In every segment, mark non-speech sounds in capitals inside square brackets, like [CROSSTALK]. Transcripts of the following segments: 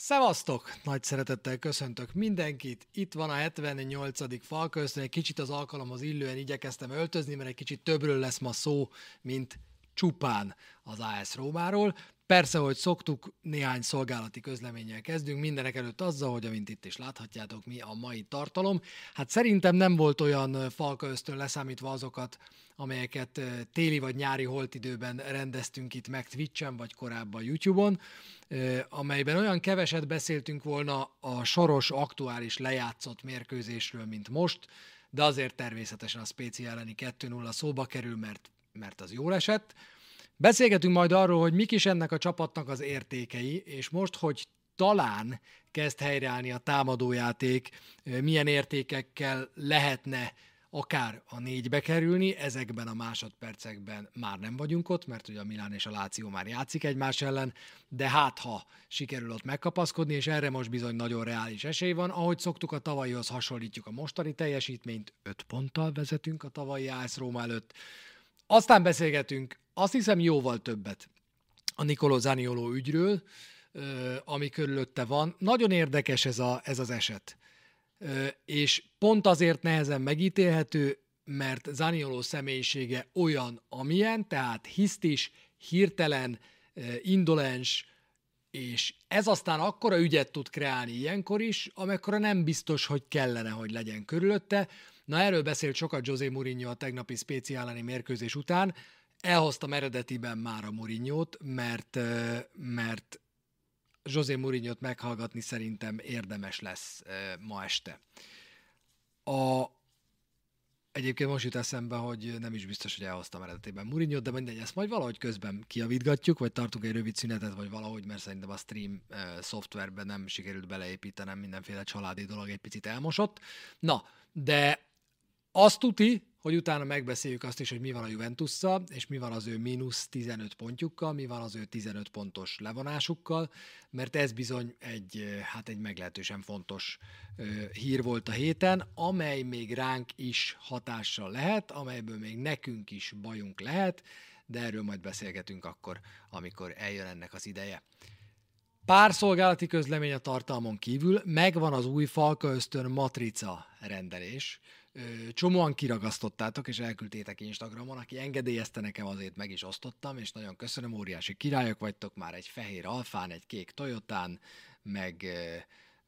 Szevasztok! Nagy szeretettel köszöntök mindenkit. Itt van a 78. Falköztön. Egy kicsit az alkalomhoz illően igyekeztem öltözni, mert egy kicsit többről lesz ma szó, mint csupán az AS Rómáról. Persze, hogy szoktuk, néhány szolgálati közleménnyel kezdünk, mindenek előtt azzal, hogy amint itt is láthatjátok, mi a mai tartalom. Hát szerintem nem volt olyan falka ösztön leszámítva azokat, amelyeket téli vagy nyári holtidőben rendeztünk itt meg Twitch-en, vagy korábban YouTube-on, amelyben olyan keveset beszéltünk volna a soros, aktuális lejátszott mérkőzésről, mint most, de azért természetesen a Spéci elleni 2-0 szóba kerül, mert, mert az jól esett. Beszélgetünk majd arról, hogy mik is ennek a csapatnak az értékei, és most, hogy talán kezd helyreállni a támadójáték, milyen értékekkel lehetne akár a négybe kerülni, ezekben a másodpercekben már nem vagyunk ott, mert ugye a Milán és a Láció már játszik egymás ellen, de hát ha sikerül ott megkapaszkodni, és erre most bizony nagyon reális esély van, ahogy szoktuk a tavalyihoz hasonlítjuk a mostani teljesítményt, 5 ponttal vezetünk a tavalyi AS Róma előtt, aztán beszélgetünk, azt hiszem jóval többet a Nicolò Zanioló ügyről, ami körülötte van. Nagyon érdekes ez, a, ez az eset. És pont azért nehezen megítélhető, mert Zanioló személyisége olyan, amilyen, tehát hisztis, hirtelen, indolens, és ez aztán akkora ügyet tud kreálni ilyenkor is, amekkora nem biztos, hogy kellene, hogy legyen körülötte. Na erről beszélt sokat José Mourinho a tegnapi speciálani mérkőzés után. Elhoztam eredetiben már a Mourinho-t, mert, mert José mourinho meghallgatni szerintem érdemes lesz ma este. A, Egyébként most jut eszembe, hogy nem is biztos, hogy elhoztam eredetében Mourinho, de mindegy, ezt majd valahogy közben kiavítgatjuk, vagy tartunk egy rövid szünetet, vagy valahogy, mert szerintem a stream uh, szoftverben nem sikerült beleépítenem mindenféle családi dolog, egy picit elmosott. Na, de azt tuti, hogy utána megbeszéljük azt is, hogy mi van a juventus és mi van az ő mínusz 15 pontjukkal, mi van az ő 15 pontos levonásukkal, mert ez bizony egy, hát egy meglehetősen fontos hír volt a héten, amely még ránk is hatással lehet, amelyből még nekünk is bajunk lehet, de erről majd beszélgetünk akkor, amikor eljön ennek az ideje. Pár szolgálati közlemény a tartalmon kívül, megvan az új Falka Ösztön matrica rendelés, csomóan kiragasztottátok, és elküldtétek Instagramon, aki engedélyezte nekem, azért meg is osztottam, és nagyon köszönöm, óriási királyok vagytok, már egy fehér alfán, egy kék Toyotán, meg,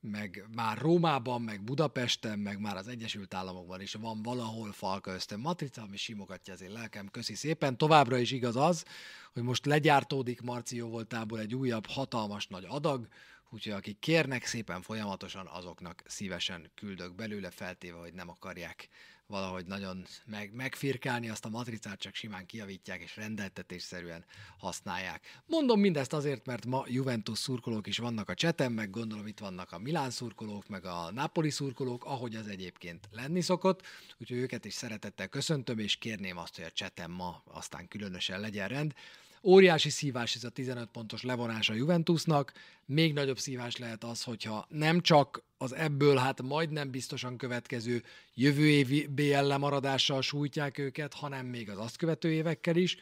meg már Rómában, meg Budapesten, meg már az Egyesült Államokban is van valahol falka ösztön matrica, ami simogatja az én lelkem. Köszi szépen. Továbbra is igaz az, hogy most legyártódik Marció voltából egy újabb hatalmas nagy adag, úgyhogy akik kérnek szépen folyamatosan, azoknak szívesen küldök belőle, feltéve, hogy nem akarják valahogy nagyon meg, megfirkálni azt a matricát, csak simán kiavítják és rendeltetésszerűen használják. Mondom mindezt azért, mert ma Juventus szurkolók is vannak a csetem, meg gondolom itt vannak a Milán szurkolók, meg a Napoli szurkolók, ahogy az egyébként lenni szokott, úgyhogy őket is szeretettel köszöntöm, és kérném azt, hogy a csetem ma aztán különösen legyen rend. Óriási szívás ez a 15 pontos levonás a Juventusnak, még nagyobb szívás lehet az, hogyha nem csak az ebből hát majdnem biztosan következő jövő évi BL lemaradással sújtják őket, hanem még az azt követő évekkel is.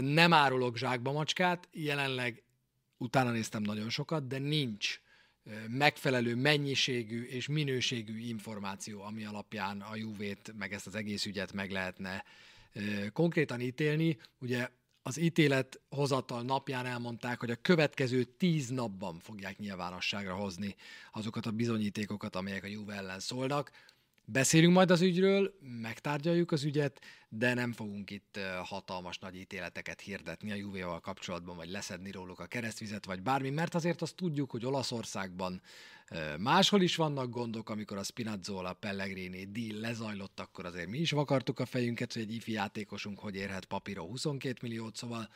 Nem árulok zsákba macskát, jelenleg utána néztem nagyon sokat, de nincs megfelelő mennyiségű és minőségű információ, ami alapján a Juvét, meg ezt az egész ügyet meg lehetne konkrétan ítélni. Ugye az ítélet hozatal napján elmondták, hogy a következő tíz napban fogják nyilvánosságra hozni azokat a bizonyítékokat, amelyek a Juve ellen szólnak. Beszélünk majd az ügyről, megtárgyaljuk az ügyet, de nem fogunk itt hatalmas nagy ítéleteket hirdetni a Juve-val kapcsolatban, vagy leszedni róluk a keresztvizet, vagy bármi, mert azért azt tudjuk, hogy Olaszországban máshol is vannak gondok, amikor a Spinazzola, Pellegrini deal lezajlott, akkor azért mi is vakartuk a fejünket, hogy egy ifi játékosunk hogy érhet papíron 22 milliót, szóval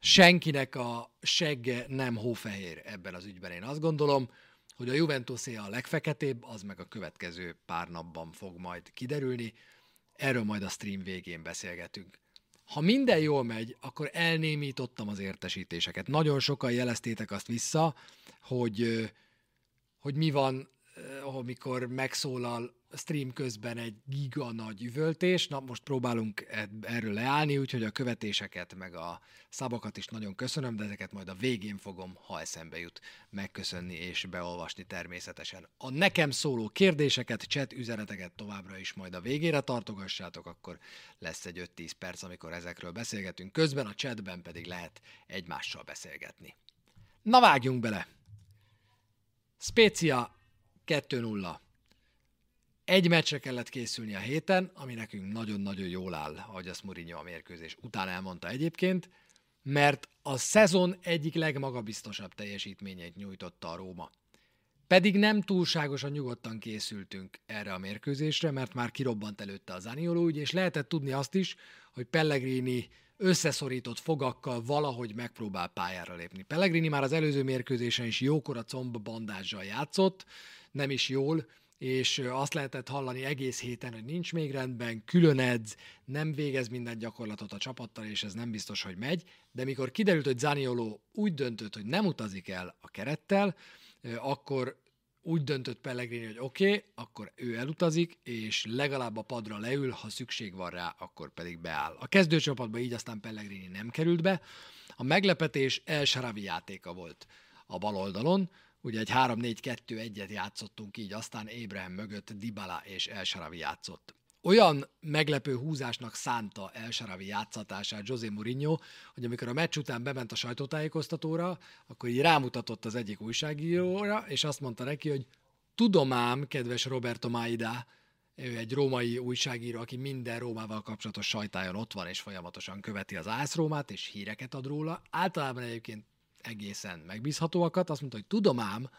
senkinek a segge nem hófehér ebben az ügyben, én azt gondolom hogy a juventus a legfeketébb, az meg a következő pár napban fog majd kiderülni. Erről majd a stream végén beszélgetünk. Ha minden jól megy, akkor elnémítottam az értesítéseket. Nagyon sokan jeleztétek azt vissza, hogy, hogy mi van, amikor megszólal stream közben egy giga nagy üvöltés. Na, most próbálunk erről leállni, úgyhogy a követéseket, meg a szabokat is nagyon köszönöm, de ezeket majd a végén fogom, ha eszembe jut, megköszönni és beolvasni természetesen. A nekem szóló kérdéseket, chat üzeneteket továbbra is majd a végére tartogassátok, akkor lesz egy 5-10 perc, amikor ezekről beszélgetünk. Közben a chatben pedig lehet egymással beszélgetni. Na vágjunk bele! Spécia 2-0. Egy meccsre kellett készülni a héten, ami nekünk nagyon-nagyon jól áll, ahogy azt Mourinho a mérkőzés után elmondta egyébként, mert a szezon egyik legmagabiztosabb teljesítményeit nyújtotta a Róma. Pedig nem túlságosan nyugodtan készültünk erre a mérkőzésre, mert már kirobbant előtte az Zanioló ügy, és lehetett tudni azt is, hogy Pellegrini összeszorított fogakkal valahogy megpróbál pályára lépni. Pellegrini már az előző mérkőzésen is jókora combbandázsal játszott, nem is jól, és azt lehetett hallani egész héten, hogy nincs még rendben, külön edz, nem végez minden gyakorlatot a csapattal, és ez nem biztos, hogy megy, de mikor kiderült, hogy Zanioló úgy döntött, hogy nem utazik el a kerettel, akkor úgy döntött Pellegrini, hogy oké, okay, akkor ő elutazik, és legalább a padra leül, ha szükség van rá, akkor pedig beáll. A kezdőcsapatba így aztán Pellegrini nem került be. A meglepetés El Sharavi játéka volt a bal oldalon, ugye egy 3-4-2-1-et játszottunk így, aztán Ébrahim mögött Dybala és El Sharavi játszott. Olyan meglepő húzásnak szánta El Sharavi játszatását José Mourinho, hogy amikor a meccs után bement a sajtótájékoztatóra, akkor így rámutatott az egyik újságíróra, és azt mondta neki, hogy tudom ám, kedves Roberto Maida, ő egy római újságíró, aki minden Rómával kapcsolatos sajtájon ott van, és folyamatosan követi az Ász Rómát, és híreket ad róla. Általában egyébként egészen megbízhatóakat, azt mondta, hogy tudom ám,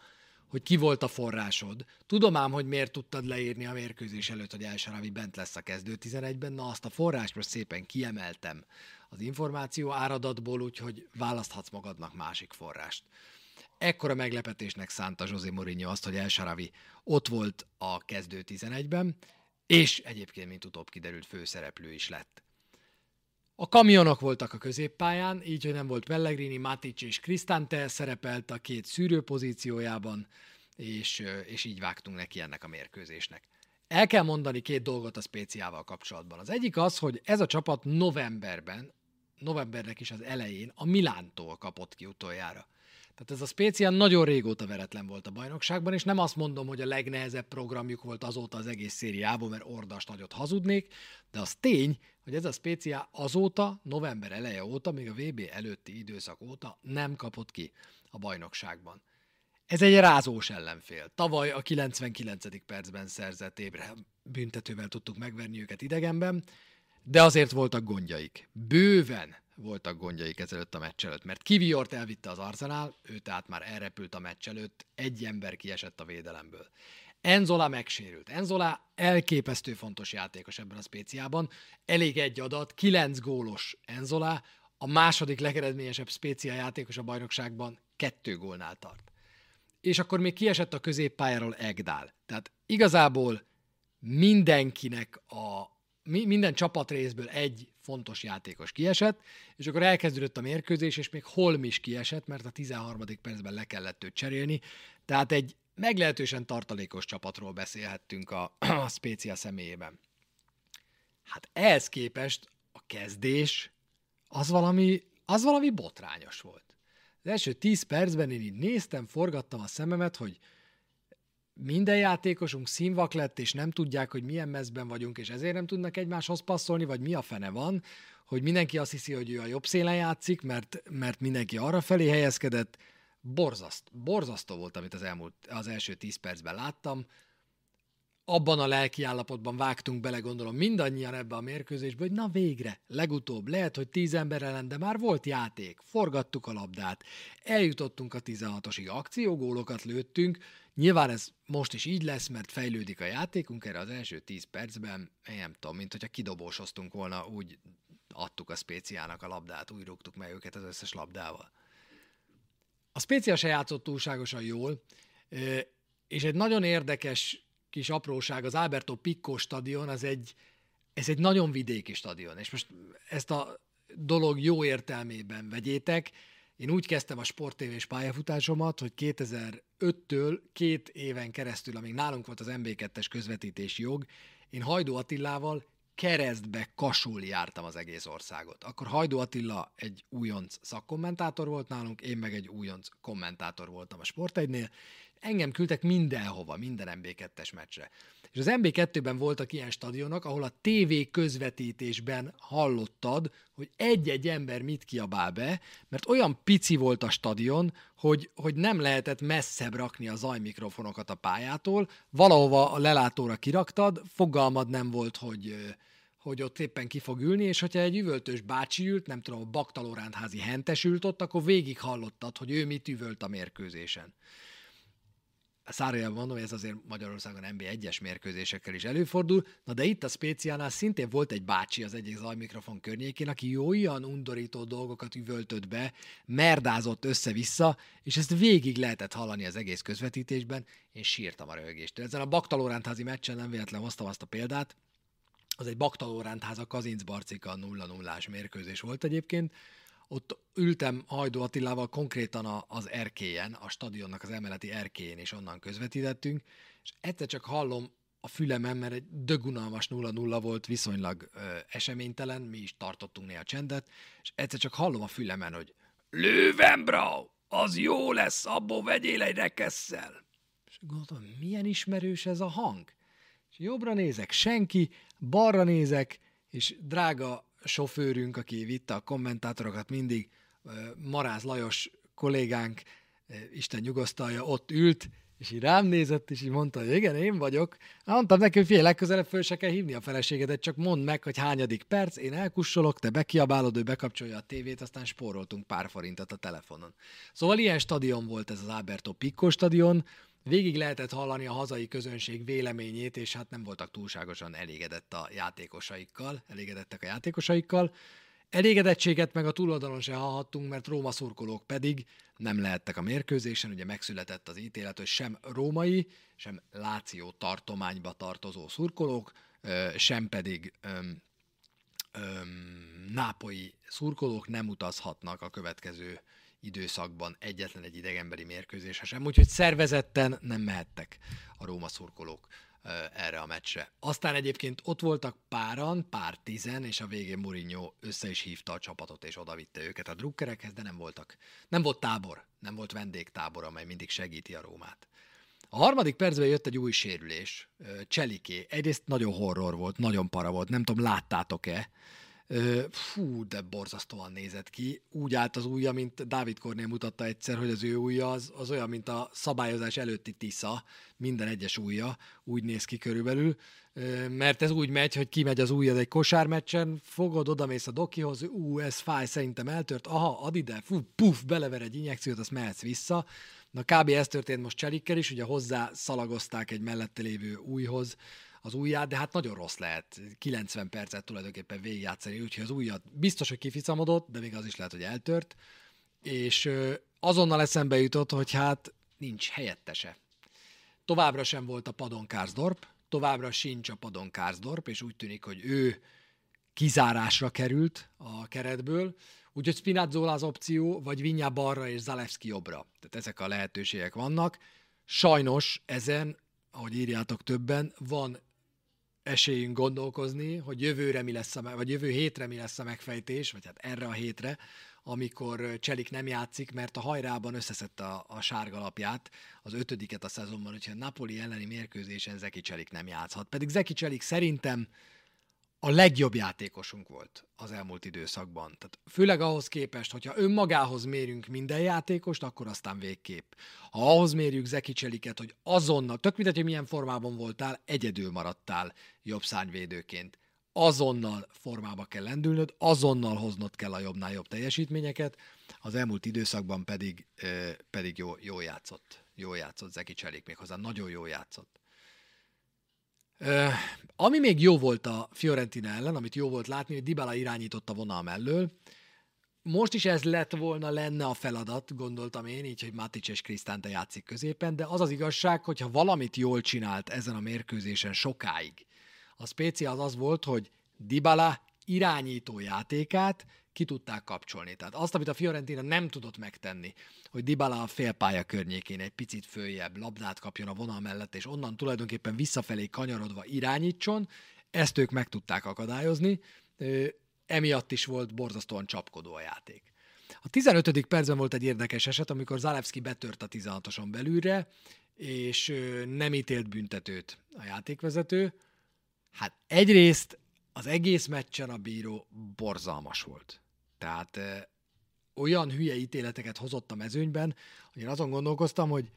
hogy ki volt a forrásod. Tudom ám, hogy miért tudtad leírni a mérkőzés előtt, hogy Elsaravi bent lesz a kezdő 11-ben. Na, azt a forrást most szépen kiemeltem az információ áradatból, úgyhogy választhatsz magadnak másik forrást. Ekkora meglepetésnek szánta José Mourinho azt, hogy Elsaravi ott volt a kezdő 11-ben, és egyébként, mint utóbb kiderült, főszereplő is lett. A kamionok voltak a középpályán, így, hogy nem volt Pellegrini, Matic és Cristante szerepelt a két szűrő pozíciójában, és, és így vágtunk neki ennek a mérkőzésnek. El kell mondani két dolgot a Spéciával kapcsolatban. Az egyik az, hogy ez a csapat novemberben, novembernek is az elején a Milántól kapott ki utoljára. Tehát ez a Spécia nagyon régóta veretlen volt a bajnokságban, és nem azt mondom, hogy a legnehezebb programjuk volt azóta az egész szériában, mert ordas nagyot hazudnék, de az tény, hogy ez a Spécia azóta, november eleje óta, még a VB előtti időszak óta nem kapott ki a bajnokságban. Ez egy rázós ellenfél. Tavaly a 99. percben szerzett ébre büntetővel tudtuk megverni őket idegenben, de azért voltak gondjaik. Bőven voltak gondjaik ezelőtt a meccs előtt, mert Kiviort elvitte az Arsenal, ő tehát már elrepült a meccs előtt, egy ember kiesett a védelemből. Enzola megsérült. Enzola elképesztő fontos játékos ebben a spéciában. Elég egy adat, kilenc gólos Enzola, a második legeredményesebb spécia játékos a bajnokságban kettő gólnál tart. És akkor még kiesett a középpályáról Egdál. Tehát igazából mindenkinek a minden csapatrészből egy fontos játékos kiesett, és akkor elkezdődött a mérkőzés, és még Holm is kiesett, mert a 13. percben le kellett őt cserélni. Tehát egy meglehetősen tartalékos csapatról beszélhettünk a, a Spécia személyében. Hát ehhez képest a kezdés az valami, az valami botrányos volt. Az első 10 percben én így néztem, forgattam a szememet, hogy minden játékosunk színvak lett, és nem tudják, hogy milyen mezben vagyunk, és ezért nem tudnak egymáshoz passzolni, vagy mi a fene van, hogy mindenki azt hiszi, hogy ő a jobb szélen játszik, mert, mert mindenki arra felé helyezkedett. Borzaszt, borzasztó volt, amit az, elmúlt, az első tíz percben láttam. Abban a lelki állapotban vágtunk bele, gondolom, mindannyian ebbe a mérkőzésbe, hogy na végre, legutóbb, lehet, hogy tíz ember ellen, de már volt játék, forgattuk a labdát, eljutottunk a 16-osig, akciógólokat lőttünk, Nyilván ez most is így lesz, mert fejlődik a játékunk, erre az első 10 percben, én nem tudom, mint hogyha kidobósoztunk volna, úgy adtuk a spéciának a labdát, úgy rúgtuk meg őket az összes labdával. A spécia se játszott túlságosan jól, és egy nagyon érdekes kis apróság, az Alberto Picco stadion, az egy, ez egy nagyon vidéki stadion, és most ezt a dolog jó értelmében vegyétek, Én úgy kezdtem a sporttévés pályafutásomat, hogy 2005-től két éven keresztül, amíg nálunk volt az MB2-es közvetítési jog, én Hajdó Attilával keresztbe kasul jártam az egész országot. Akkor Hajdó Attila egy újonc szakkommentátor volt nálunk, én meg egy újonc kommentátor voltam a Sport 1 Engem küldtek mindenhova, minden MB2-es meccsre. És az MB2-ben voltak ilyen stadionok, ahol a TV közvetítésben hallottad, hogy egy-egy ember mit kiabál be, mert olyan pici volt a stadion, hogy, hogy nem lehetett messzebb rakni a zajmikrofonokat a pályától, valahova a lelátóra kiraktad, fogalmad nem volt, hogy, hogy ott éppen ki fog ülni, és hogyha egy üvöltős bácsi ült, nem tudom, a baktalórántházi hentes ült ott, akkor végig hallottad, hogy ő mit üvölt a mérkőzésen. Szárójában mondom, ez azért Magyarországon NB1-es mérkőzésekkel is előfordul, na de itt a Spéciánál szintén volt egy bácsi az egyik zajmikrofon környékén, aki olyan undorító dolgokat üvöltött be, merdázott össze-vissza, és ezt végig lehetett hallani az egész közvetítésben, én sírtam a röhögéstől. Ezen a Baktalórántházi meccsen nem véletlen hoztam azt a példát, az egy Baktalórántház a Kazinc Barcika 0-0-ás mérkőzés volt egyébként, ott ültem Hajdó Attilával konkrétan a, az erkélyen, a stadionnak az emeleti erkélyén, és onnan közvetítettünk, és egyszer csak hallom a fülemen, mert egy dögunalmas 0-0 volt, viszonylag ö, eseménytelen, mi is tartottunk néha csendet, és egyszer csak hallom a fülemen, hogy Löwenbrau, az jó lesz, abból vegyél egy rekesszel. És gondolom, milyen ismerős ez a hang? És jobbra nézek, senki, balra nézek, és drága sofőrünk, aki vitte a kommentátorokat mindig, Maráz Lajos kollégánk, Isten nyugosztalja, ott ült, és így rám nézett, és így mondta, hogy igen, én vagyok. Mondtam neki, hogy fél legközelebb föl se kell hívni a feleségedet, csak mondd meg, hogy hányadik perc, én elkussolok, te bekiabálod, ő bekapcsolja a tévét, aztán spóroltunk pár forintot a telefonon. Szóval ilyen stadion volt ez az Alberto Picco stadion, végig lehetett hallani a hazai közönség véleményét, és hát nem voltak túlságosan elégedett a játékosaikkal, elégedettek a játékosaikkal. Elégedettséget meg a túloldalon se hallhattunk, mert Róma szurkolók pedig nem lehettek a mérkőzésen, ugye megszületett az ítélet, hogy sem római, sem Láció tartományba tartozó szurkolók, sem pedig öm, öm, nápoi szurkolók nem utazhatnak a következő időszakban egyetlen egy idegenbeli mérkőzésre sem, úgyhogy szervezetten nem mehettek a Róma szurkolók erre a meccsre. Aztán egyébként ott voltak páran, pár tizen, és a végén Mourinho össze is hívta a csapatot, és odavitte őket a drukkerekhez, de nem voltak. Nem volt tábor, nem volt vendégtábor, amely mindig segíti a Rómát. A harmadik percben jött egy új sérülés, Cseliké. Egyrészt nagyon horror volt, nagyon para volt, nem tudom, láttátok-e, Fú, de borzasztóan nézett ki. Úgy állt az ujja, mint Dávid Kornél mutatta egyszer, hogy az ő ujja az, az olyan, mint a szabályozás előtti tisza, minden egyes ujja, úgy néz ki körülbelül, mert ez úgy megy, hogy kimegy az ujjad egy kosármeccsen, fogod, odamész a dokihoz, ú, ez fáj, szerintem eltört, aha, ad ide, fú, puf, belever egy injekciót, azt mehetsz vissza. Na kb. ez történt most Cselikkel is, ugye hozzá szalagozták egy mellette lévő újhoz, az ujját, de hát nagyon rossz lehet 90 percet tulajdonképpen végigjátszani, úgyhogy az ujjat biztos, hogy kificamodott, de még az is lehet, hogy eltört, és azonnal eszembe jutott, hogy hát nincs helyettese. Továbbra sem volt a padon Kárzdorp, továbbra sincs a padon Kárzdorp, és úgy tűnik, hogy ő kizárásra került a keretből, úgyhogy Spinazzola az opció, vagy Vinyá balra és Zalewski jobbra. Tehát ezek a lehetőségek vannak. Sajnos ezen, ahogy írjátok többen, van esélyünk gondolkozni, hogy jövőre mi lesz a, vagy jövő hétre mi lesz a megfejtés, vagy hát erre a hétre, amikor Cselik nem játszik, mert a hajrában összeszedte a, a sárga lapját, az ötödiket a szezonban, hogyha Napoli elleni mérkőzésen Zeki Cselik nem játszhat. Pedig Zeki Cselik szerintem a legjobb játékosunk volt az elmúlt időszakban. Tehát főleg ahhoz képest, hogyha önmagához mérünk minden játékost, akkor aztán végképp. Ha ahhoz mérjük Zeki Cseliket, hogy azonnal, tök mindegy, hogy milyen formában voltál, egyedül maradtál jobb szárnyvédőként. Azonnal formába kell lendülnöd, azonnal hoznod kell a jobbnál jobb teljesítményeket, az elmúlt időszakban pedig, pedig jó, jó játszott. Jó játszott Zeki Cselik méghozzá, nagyon jó játszott. Ami még jó volt a Fiorentina ellen, amit jó volt látni, hogy Dybala irányította vonal mellől. Most is ez lett volna, lenne a feladat, gondoltam én, így, hogy Matic és Krisztánte játszik középen, de az az igazság, hogyha valamit jól csinált ezen a mérkőzésen sokáig, a spécia az az volt, hogy Dybala irányító játékát ki tudták kapcsolni. Tehát azt, amit a Fiorentina nem tudott megtenni, hogy Dybala a félpálya környékén egy picit följebb labdát kapjon a vonal mellett, és onnan tulajdonképpen visszafelé kanyarodva irányítson, ezt ők meg tudták akadályozni, emiatt is volt borzasztóan csapkodó a játék. A 15. percben volt egy érdekes eset, amikor Zalewski betört a 16-oson belülre, és nem ítélt büntetőt a játékvezető. Hát egyrészt az egész meccsen a bíró borzalmas volt. Tehát ö, olyan hülye ítéleteket hozott a mezőnyben, hogy én azon gondolkoztam, hogy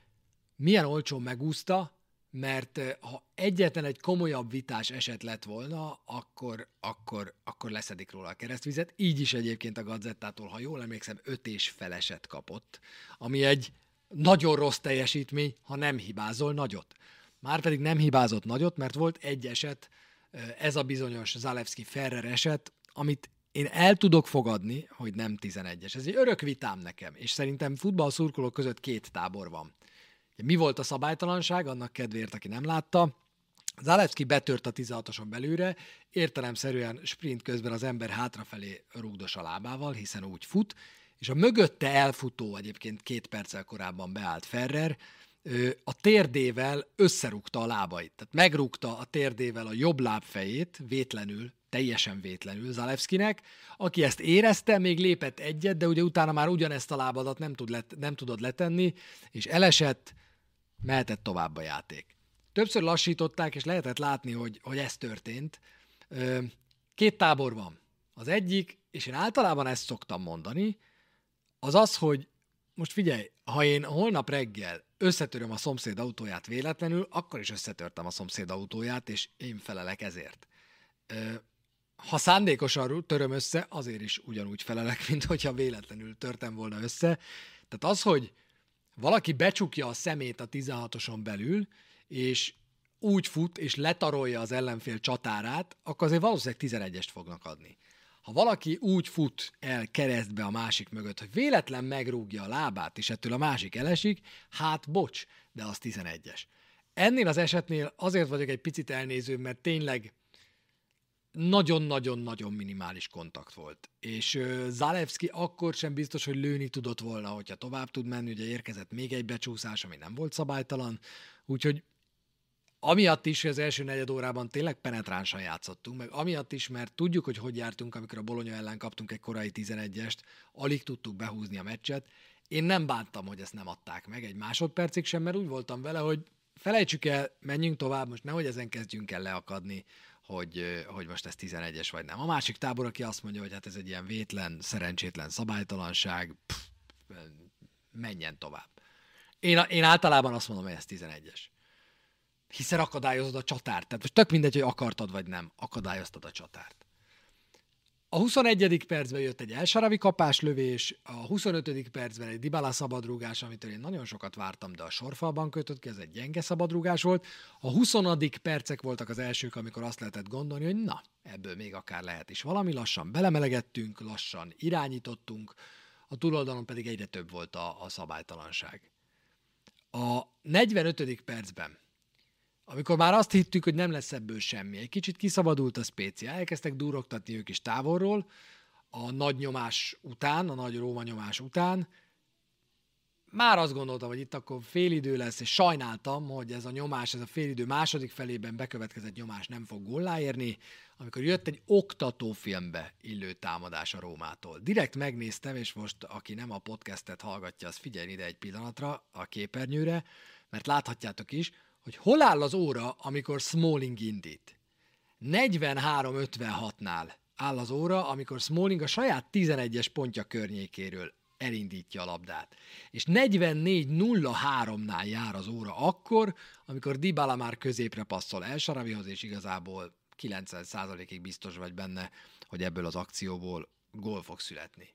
milyen olcsón megúszta, mert ha egyetlen egy komolyabb vitás eset lett volna, akkor, akkor, akkor leszedik róla a keresztvizet. Így is egyébként a Gazettától, ha jól emlékszem, öt és feleset kapott, ami egy nagyon rossz teljesítmény, ha nem hibázol nagyot. Márpedig nem hibázott nagyot, mert volt egy eset, ez a bizonyos Zalewski Ferrer eset, amit én el tudok fogadni, hogy nem 11-es. Ez egy örök vitám nekem, és szerintem futballszurkolók között két tábor van. Mi volt a szabálytalanság, annak kedvéért, aki nem látta. Zalewski betört a 16-oson belőle, értelemszerűen sprint közben az ember hátrafelé rúgdos a lábával, hiszen úgy fut, és a mögötte elfutó, egyébként két perccel korábban beállt Ferrer, a térdével összerúgta a lábait. Tehát megrúgta a térdével a jobb lábfejét, vétlenül, teljesen vétlenül Zalewskinek, aki ezt érezte, még lépett egyet, de ugye utána már ugyanezt a lábadat nem, tud let, nem tudod letenni, és elesett, mehetett tovább a játék. Többször lassították, és lehetett látni, hogy, hogy ez történt. Két tábor van. Az egyik, és én általában ezt szoktam mondani, az az, hogy most figyelj, ha én holnap reggel összetöröm a szomszéd autóját véletlenül, akkor is összetörtem a szomszéd autóját, és én felelek ezért. Ha szándékosan töröm össze, azért is ugyanúgy felelek, [LAUGHS] mint hogyha véletlenül törtem volna össze. Tehát az, hogy valaki becsukja a szemét a 16-oson belül, és úgy fut, és letarolja az ellenfél csatárát, akkor azért valószínűleg 11-est fognak adni. Ha valaki úgy fut el keresztbe a másik mögött, hogy véletlen megrúgja a lábát, és ettől a másik elesik, hát bocs, de az 11-es. Ennél az esetnél azért vagyok egy picit elnéző, mert tényleg nagyon-nagyon-nagyon minimális kontakt volt. És Zalewski akkor sem biztos, hogy lőni tudott volna, hogyha tovább tud menni, ugye érkezett még egy becsúszás, ami nem volt szabálytalan, úgyhogy amiatt is, hogy az első negyed órában tényleg penetránsan játszottunk, meg amiatt is, mert tudjuk, hogy hogy jártunk, amikor a Bolonya ellen kaptunk egy korai 11-est, alig tudtuk behúzni a meccset. Én nem bántam, hogy ezt nem adták meg egy másodpercig sem, mert úgy voltam vele, hogy felejtsük el, menjünk tovább, most nehogy ezen kezdjünk el leakadni, hogy, hogy most ez 11-es vagy nem. A másik tábor, aki azt mondja, hogy hát ez egy ilyen vétlen, szerencsétlen szabálytalanság, pff, menjen tovább. Én, én általában azt mondom, hogy ez 11-es hiszen akadályozod a csatárt. Tehát most tök mindegy, hogy akartad vagy nem, akadályoztad a csatárt. A 21. percben jött egy elsaravi kapáslövés, a 25. percben egy Dybala szabadrúgás, amitől én nagyon sokat vártam, de a sorfalban kötött ki, ez egy gyenge szabadrúgás volt. A 20. percek voltak az elsők, amikor azt lehetett gondolni, hogy na, ebből még akár lehet is valami, lassan belemelegettünk, lassan irányítottunk, a túloldalon pedig egyre több volt a, a szabálytalanság. A 45. percben amikor már azt hittük, hogy nem lesz ebből semmi. Egy kicsit kiszabadult a spécia, elkezdtek durogtatni ők is távolról, a nagy nyomás után, a nagy Róma nyomás után, már azt gondoltam, hogy itt akkor félidő lesz, és sajnáltam, hogy ez a nyomás, ez a félidő második felében bekövetkezett nyomás nem fog gólláérni, amikor jött egy oktatófilmbe illő támadás a Rómától. Direkt megnéztem, és most aki nem a podcastet hallgatja, az figyelj ide egy pillanatra a képernyőre, mert láthatjátok is, hogy hol áll az óra, amikor Smalling indít. 43-56-nál áll az óra, amikor Smalling a saját 11-es pontja környékéről elindítja a labdát. És 44-03-nál jár az óra akkor, amikor Dybala már középre passzol El Saravihoz, és igazából 90%-ig biztos vagy benne, hogy ebből az akcióból gól fog születni.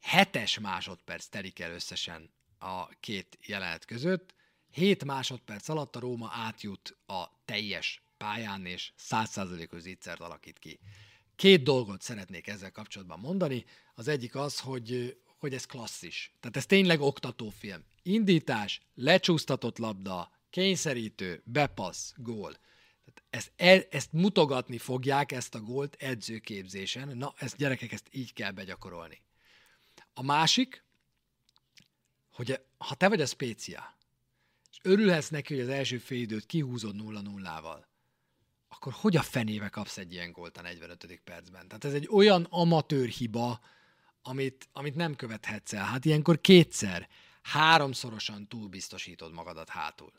Hetes másodperc telik el összesen a két jelenet között, 7 másodperc alatt a Róma átjut a teljes pályán, és 100%-os zicsert alakít ki. Két dolgot szeretnék ezzel kapcsolatban mondani. Az egyik az, hogy, hogy ez klasszis. Tehát ez tényleg oktatófilm. Indítás, lecsúsztatott labda, kényszerítő, bepassz, gól. Tehát ezt, el, ezt mutogatni fogják, ezt a gólt edzőképzésen. Na, ezt gyerekek, ezt így kell begyakorolni. A másik, hogy ha te vagy a spécia, és örülhetsz neki, hogy az első fél időt kihúzod 0-0-val, akkor hogy a fenébe kapsz egy ilyen gólt a 45. percben? Tehát ez egy olyan amatőr hiba, amit, amit nem követhetsz el. Hát ilyenkor kétszer, háromszorosan túlbiztosítod magadat hátul.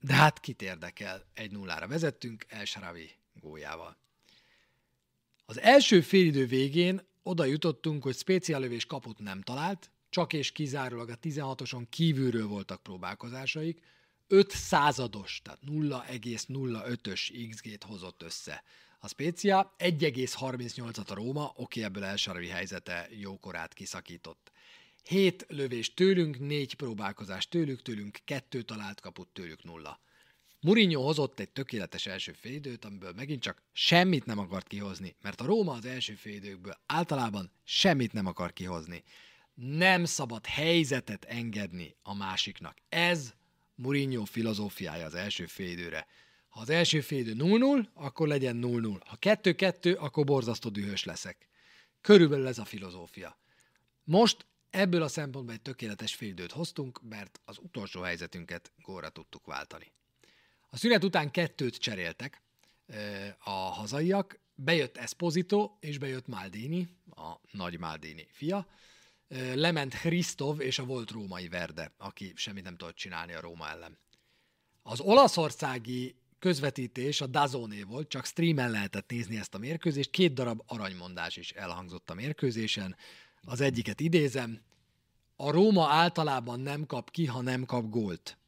De hát kit érdekel, egy nullára vezettünk, El Sharavi góljával. Az első félidő végén oda jutottunk, hogy speciálövés kaput nem talált, csak és kizárólag a 16-oson kívülről voltak próbálkozásaik, 5 százados, tehát 0,05-ös XG-t hozott össze. A Spezia 1,38-at a Róma, oké, ebből elsaravi helyzete jókorát kiszakított. 7 lövés tőlünk, 4 próbálkozás tőlük, tőlünk 2 talált kaput, tőlük nulla. Mourinho hozott egy tökéletes első félidőt, amiből megint csak semmit nem akart kihozni, mert a Róma az első félidőkből általában semmit nem akar kihozni. Nem szabad helyzetet engedni a másiknak. Ez Mourinho filozófiája az első félidőre. Ha az első félidő 0-0, akkor legyen 0-0. Ha 2-2, akkor borzasztó dühös leszek. Körülbelül ez a filozófia. Most ebből a szempontból egy tökéletes félidőt hoztunk, mert az utolsó helyzetünket góra tudtuk váltani. A szünet után kettőt cseréltek a hazaiak, bejött Esposito és bejött Maldini, a nagy Maldini fia, lement Hristov és a volt római Verde, aki semmit nem tudott csinálni a Róma ellen. Az olaszországi közvetítés a Dazóné volt, csak streamen lehetett nézni ezt a mérkőzést, két darab aranymondás is elhangzott a mérkőzésen. Az egyiket idézem, a Róma általában nem kap ki, ha nem kap gólt.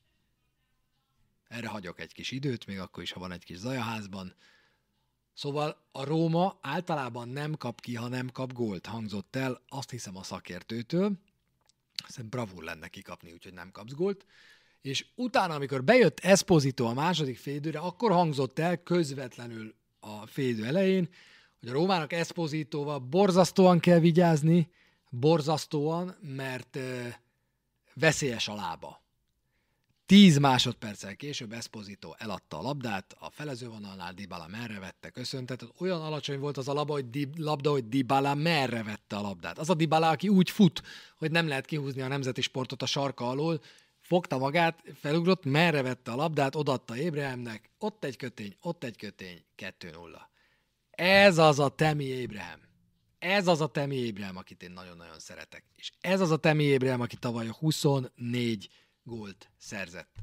Erre hagyok egy kis időt, még akkor is, ha van egy kis zajaházban. Szóval a Róma általában nem kap ki, ha nem kap gólt, hangzott el, azt hiszem a szakértőtől. Szerintem bravúr lenne kikapni, úgyhogy nem kapsz gólt. És utána, amikor bejött Esposito a második félidőre, akkor hangzott el közvetlenül a félidő elején, hogy a Rómának Espositóval borzasztóan kell vigyázni, borzasztóan, mert veszélyes a lába. 10 másodperccel később Esposito eladta a labdát, a felezővonalnál Dybala merre vette, köszöntet. Olyan alacsony volt az a labda, hogy, Di, labda, hogy Dybala merre vette a labdát. Az a Dybala, aki úgy fut, hogy nem lehet kihúzni a nemzeti sportot a sarka alól, fogta magát, felugrott, merre vette a labdát, odatta Ébrahemnek, ott egy kötény, ott egy kötény, 2-0. Ez az a Temi Ébrahim. Ez az a Temi Ébrahim, akit én nagyon-nagyon szeretek. És ez az a Temi Ébrahim, aki tavaly a 24 gólt szerzett.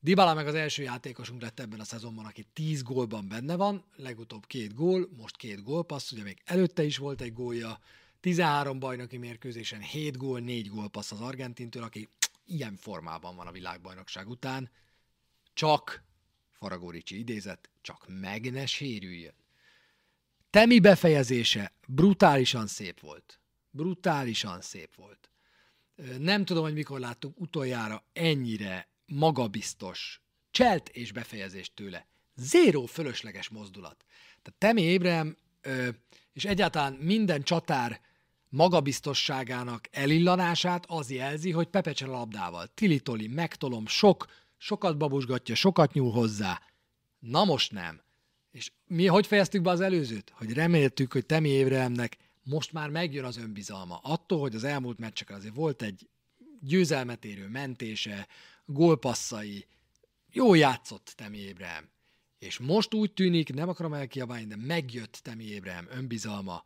Dybala meg az első játékosunk lett ebben a szezonban, aki 10 gólban benne van, legutóbb két gól, most két gólpassz, ugye még előtte is volt egy gólja, 13 bajnoki mérkőzésen 7 gól, 4 gólpassz az Argentintől, aki ilyen formában van a világbajnokság után, csak, Faragó Ricsi idézett, csak meg ne sérüljön. Temi befejezése brutálisan szép volt. Brutálisan szép volt. Nem tudom, hogy mikor láttunk utoljára ennyire magabiztos cselt és befejezést tőle. Zéró fölösleges mozdulat. Tehát Temi Ébrem és egyáltalán minden csatár magabiztosságának elillanását az jelzi, hogy pepecsel a labdával. Tilitoli, megtolom, sok, sokat babusgatja, sokat nyúl hozzá. Na most nem. És mi hogy fejeztük be az előzőt? Hogy reméltük, hogy Temi Ébremnek most már megjön az önbizalma. Attól, hogy az elmúlt meccseken azért volt egy győzelmet érő mentése, gólpasszai, jó játszott Temi Ébrahim. És most úgy tűnik, nem akarom elkiabálni, de megjött Temi Ébrahim önbizalma,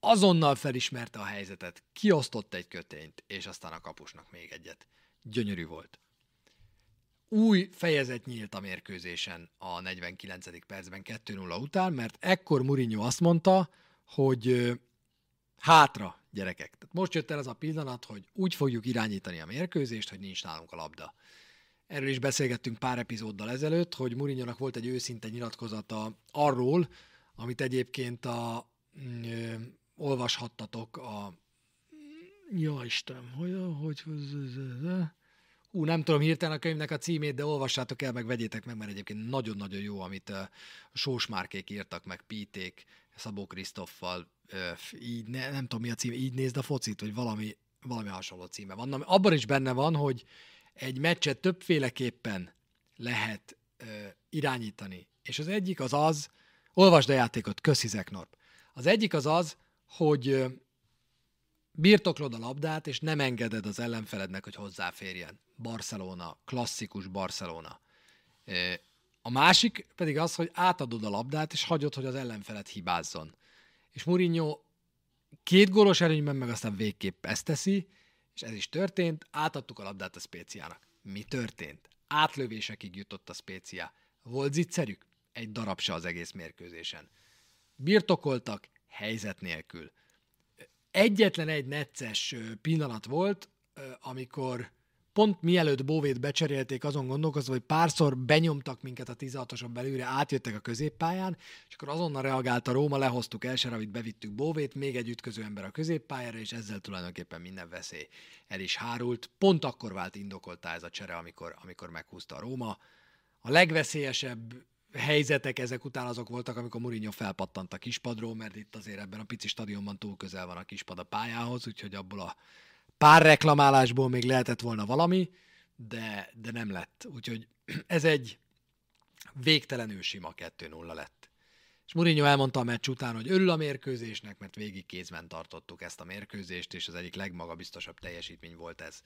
azonnal felismerte a helyzetet, kiosztott egy kötényt, és aztán a kapusnak még egyet. Gyönyörű volt. Új fejezet nyílt a mérkőzésen a 49. percben 2-0 után, mert ekkor Mourinho azt mondta, hogy hátra, gyerekek. Tehát most jött el az a pillanat, hogy úgy fogjuk irányítani a mérkőzést, hogy nincs nálunk a labda. Erről is beszélgettünk pár epizóddal ezelőtt, hogy mourinho volt egy őszinte nyilatkozata arról, amit egyébként a, mm, ö, olvashattatok a Ja Isten, hogy, hogy, hogy Hú, nem tudom hirtelen a könyvnek a címét, de olvassátok el, meg vegyétek meg, mert egyébként nagyon-nagyon jó, amit a Sós Márkék írtak, meg Píték, Szabó Krisztoffal, így ne, nem tudom mi a cím, így nézd a focit, vagy valami, valami hasonló címe van. Na, abban is benne van, hogy egy meccset többféleképpen lehet ö, irányítani. És az egyik az az, olvasd a játékot, köszi Zeknorp. Az egyik az az, hogy ö, birtoklod a labdát, és nem engeded az ellenfelednek, hogy hozzáférjen. Barcelona, klasszikus Barcelona. A másik pedig az, hogy átadod a labdát, és hagyod, hogy az ellenfeled hibázzon. És Mourinho két gólos előnyben meg aztán végképp ezt teszi, és ez is történt, átadtuk a labdát a Spéciának. Mi történt? Átlövésekig jutott a Spécia. Volt zicserük? Egy darab se az egész mérkőzésen. Birtokoltak, helyzet nélkül. Egyetlen egy necces pillanat volt, amikor pont mielőtt Bóvét becserélték, azon gondolkozva, hogy párszor benyomtak minket a 16-oson belülre, átjöttek a középpályán, és akkor azonnal reagált a Róma, lehoztuk Elseravit, bevittük Bóvét, még egy ütköző ember a középpályára, és ezzel tulajdonképpen minden veszély el is hárult. Pont akkor vált indokoltá ez a csere, amikor, amikor meghúzta a Róma. A legveszélyesebb helyzetek ezek után azok voltak, amikor Mourinho felpattant a kispadról, mert itt azért ebben a pici stadionban túl közel van a kispad a pályához, úgyhogy abból a pár reklamálásból még lehetett volna valami, de, de nem lett. Úgyhogy [CLEARS THROAT] ez egy végtelenül sima 2-0 lett. És Mourinho elmondta a meccs után, hogy örül a mérkőzésnek, mert végig kézben tartottuk ezt a mérkőzést, és az egyik legmagabiztosabb teljesítmény volt ez.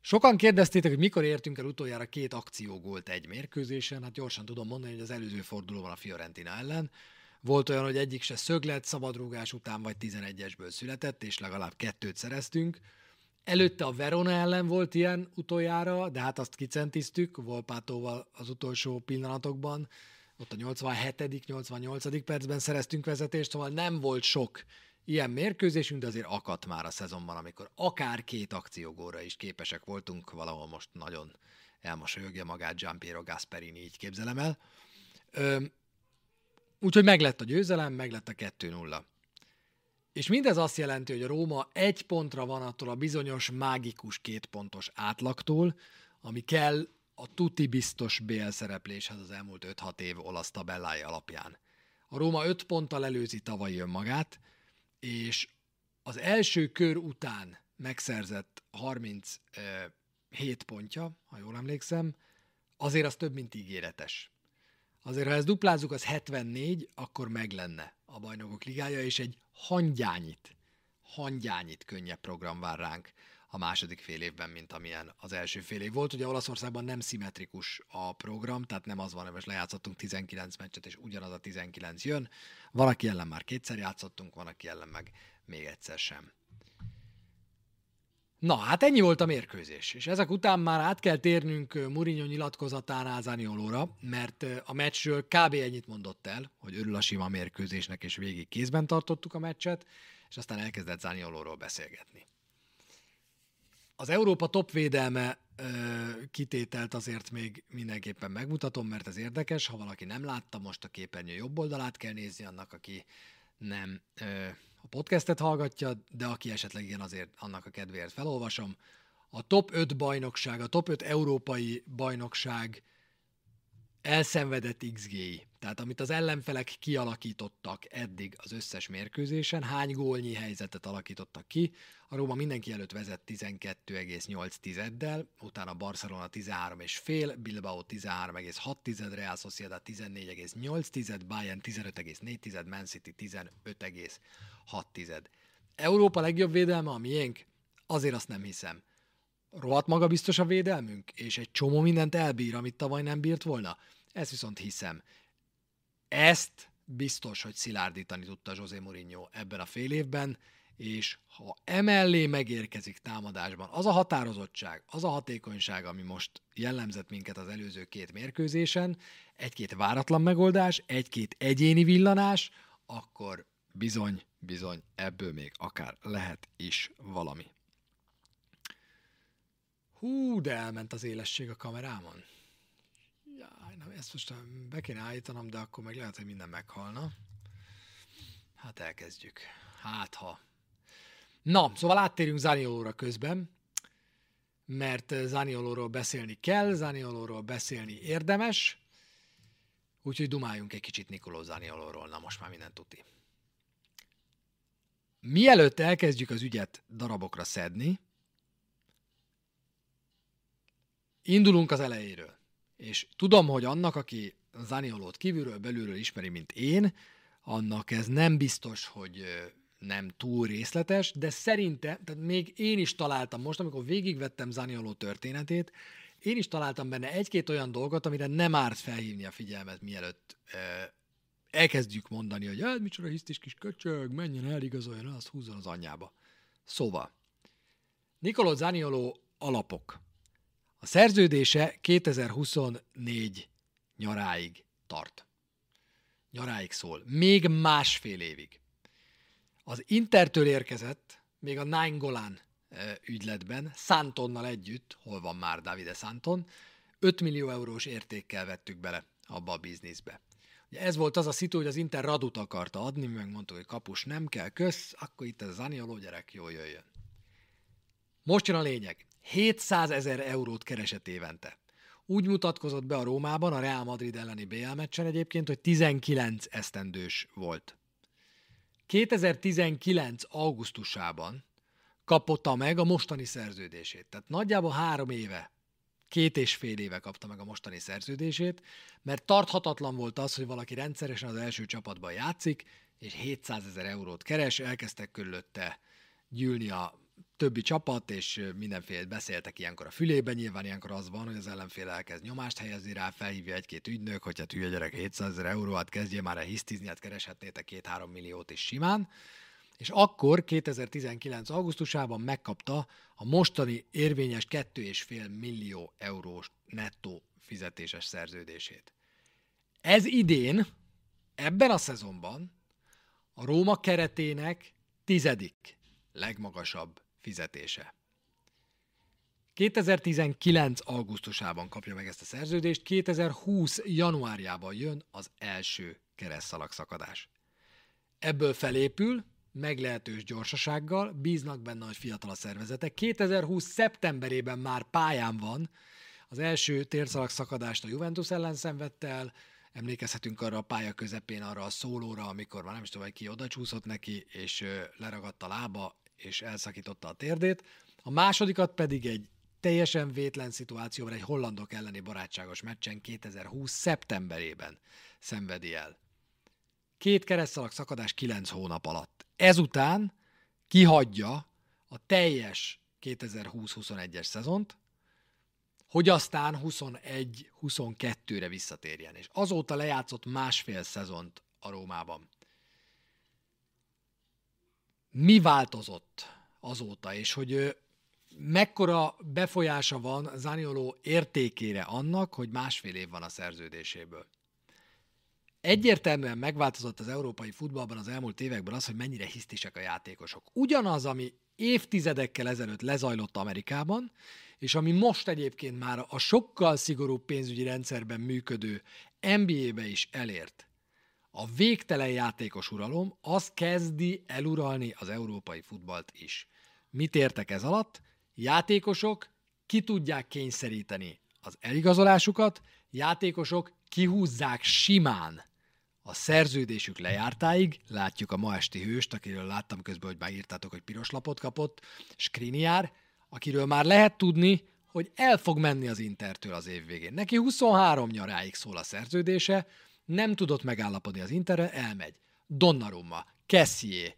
Sokan kérdeztétek, hogy mikor értünk el utoljára két akciógólt egy mérkőzésen. Hát gyorsan tudom mondani, hogy az előző fordulóban a Fiorentina ellen. Volt olyan, hogy egyik se szöglet, szabadrúgás után vagy 11-esből született, és legalább kettőt szereztünk. Előtte a Verona ellen volt ilyen utoljára, de hát azt kicentiztük Volpátóval az utolsó pillanatokban. Ott a 87 88 percben szereztünk vezetést, szóval nem volt sok ilyen mérkőzésünk, de azért akadt már a szezonban, amikor akár két akciógóra is képesek voltunk, valahol most nagyon elmosolyogja magát Giampiero Gasperini, így képzelem el. Úgyhogy meglett a győzelem, meglett a 2-0. És mindez azt jelenti, hogy a Róma egy pontra van attól a bizonyos mágikus kétpontos átlagtól, ami kell a tuti biztos BL szerepléshez az elmúlt 5-6 év olasz tabellája alapján. A Róma 5 ponttal előzi tavaly önmagát, és az első kör után megszerzett 37 pontja, ha jól emlékszem, azért az több, mint ígéretes. Azért, ha ezt duplázzuk, az 74, akkor meg lenne a bajnokok ligája, és egy hangyányit, hangyányit könnyebb program vár ránk a második fél évben, mint amilyen az első fél év volt. Ugye Olaszországban nem szimmetrikus a program, tehát nem az van, hogy most lejátszottunk 19 meccset, és ugyanaz a 19 jön. Van, aki ellen már kétszer játszottunk, van, aki ellen meg még egyszer sem. Na, hát ennyi volt a mérkőzés, és ezek után már át kell térnünk Mourinho nyilatkozatánál Zaniolóra, mert a meccsről kb. ennyit mondott el, hogy örül a sima mérkőzésnek, és végig kézben tartottuk a meccset, és aztán elkezdett Zaniolóról beszélgetni. Az Európa top védelme ö, kitételt azért még mindenképpen megmutatom, mert ez érdekes. Ha valaki nem látta, most a képernyő jobb oldalát kell nézni annak, aki nem podcastet hallgatja, de aki esetleg igen, azért annak a kedvéért felolvasom. A top 5 bajnokság, a top 5 európai bajnokság elszenvedett XG-i, tehát amit az ellenfelek kialakítottak eddig az összes mérkőzésen, hány gólnyi helyzetet alakítottak ki. A Róma mindenki előtt vezet 12,8-del, utána Barcelona 13,5, Bilbao 13,6, Real Sociedad 14,8, Bayern 15,4, Man City 15,6. Európa legjobb védelme a miénk? Azért azt nem hiszem rohadt magabiztos a védelmünk, és egy csomó mindent elbír, amit tavaly nem bírt volna. Ezt viszont hiszem. Ezt biztos, hogy szilárdítani tudta José Mourinho ebben a fél évben, és ha emellé megérkezik támadásban az a határozottság, az a hatékonyság, ami most jellemzett minket az előző két mérkőzésen, egy-két váratlan megoldás, egy-két egyéni villanás, akkor bizony, bizony ebből még akár lehet is valami. Hú, de elment az élesség a kamerámon. Ezt most be kéne állítanom, de akkor meg lehet, hogy minden meghalna. Hát elkezdjük. Hát ha. Na, szóval áttérünk Zaniolóra közben, mert Zaniolóról beszélni kell, Zaniolóról beszélni érdemes, úgyhogy dumáljunk egy kicsit Nikoló Zaniolóról, na most már minden tuti. Mielőtt elkezdjük az ügyet darabokra szedni, Indulunk az elejéről. És tudom, hogy annak, aki Zaniolót kívülről, belülről ismeri, mint én, annak ez nem biztos, hogy nem túl részletes, de szerintem, tehát még én is találtam most, amikor végigvettem Zanioló történetét, én is találtam benne egy-két olyan dolgot, amire nem árt felhívni a figyelmet, mielőtt elkezdjük mondani, hogy hát micsoda hisztis kis köcsög, menjen el, igazoljon, azt húzzon az anyjába. Szóval, Nicolò Zanioló alapok. A szerződése 2024 nyaráig tart. Nyaráig szól. Még másfél évig. Az Intertől érkezett, még a Nine Golan ügyletben, Santonnal együtt, hol van már Davide Santon, 5 millió eurós értékkel vettük bele abba a bizniszbe. Ugye ez volt az a szitu, hogy az Inter Radut akarta adni, mi megmondtuk, hogy kapus nem kell, kösz, akkor itt ez az Anioló gyerek jól jöjjön. Most jön a lényeg. 700 ezer eurót keresett évente. Úgy mutatkozott be a Rómában, a Real Madrid elleni BL meccsen egyébként, hogy 19 esztendős volt. 2019. augusztusában kapotta meg a mostani szerződését. Tehát nagyjából három éve, két és fél éve kapta meg a mostani szerződését, mert tarthatatlan volt az, hogy valaki rendszeresen az első csapatban játszik, és 700 ezer eurót keres, elkezdtek körülötte gyűlni a többi csapat, és mindenféle beszéltek ilyenkor a fülében, nyilván ilyenkor az van, hogy az ellenfél elkezd nyomást helyezni rá, felhívja egy-két ügynök, hogy hát hülye gyerek 700 ezer euró, hát kezdje már el hisztizni, hát kereshetnétek két-három milliót is simán. És akkor 2019. augusztusában megkapta a mostani érvényes 2,5 millió eurós nettó fizetéses szerződését. Ez idén, ebben a szezonban a Róma keretének tizedik legmagasabb fizetése. 2019. augusztusában kapja meg ezt a szerződést, 2020. januárjában jön az első keresztszalag szakadás. Ebből felépül, meglehetős gyorsasággal, bíznak benne, hogy fiatal a szervezete. 2020. szeptemberében már pályán van, az első térszalag szakadást a Juventus ellen szenvedte el, emlékezhetünk arra a pálya közepén, arra a szólóra, amikor már nem is tudom, ki oda csúszott neki, és leragadt a lába, és elszakította a térdét. A másodikat pedig egy teljesen vétlen szituációban egy hollandok elleni barátságos meccsen 2020. szeptemberében szenvedi el. Két keresztalak szakadás 9 hónap alatt. Ezután kihagyja a teljes 2020-21-es szezont, hogy aztán 21-22-re visszatérjen. És azóta lejátszott másfél szezont a Rómában mi változott azóta, és hogy mekkora befolyása van Zanioló értékére annak, hogy másfél év van a szerződéséből. Egyértelműen megváltozott az európai futballban az elmúlt években az, hogy mennyire hisztisek a játékosok. Ugyanaz, ami évtizedekkel ezelőtt lezajlott Amerikában, és ami most egyébként már a sokkal szigorúbb pénzügyi rendszerben működő NBA-be is elért a végtelen játékos uralom, az kezdi eluralni az európai futballt is. Mit értek ez alatt? Játékosok ki tudják kényszeríteni az eligazolásukat, játékosok kihúzzák simán a szerződésük lejártáig, látjuk a ma esti hőst, akiről láttam közben, hogy már írtátok, hogy piros lapot kapott, Skriniár, akiről már lehet tudni, hogy el fog menni az Intertől az év végén. Neki 23 nyaráig szól a szerződése, nem tudott megállapodni az Interrel, elmegy. Donnarumma, Kessié,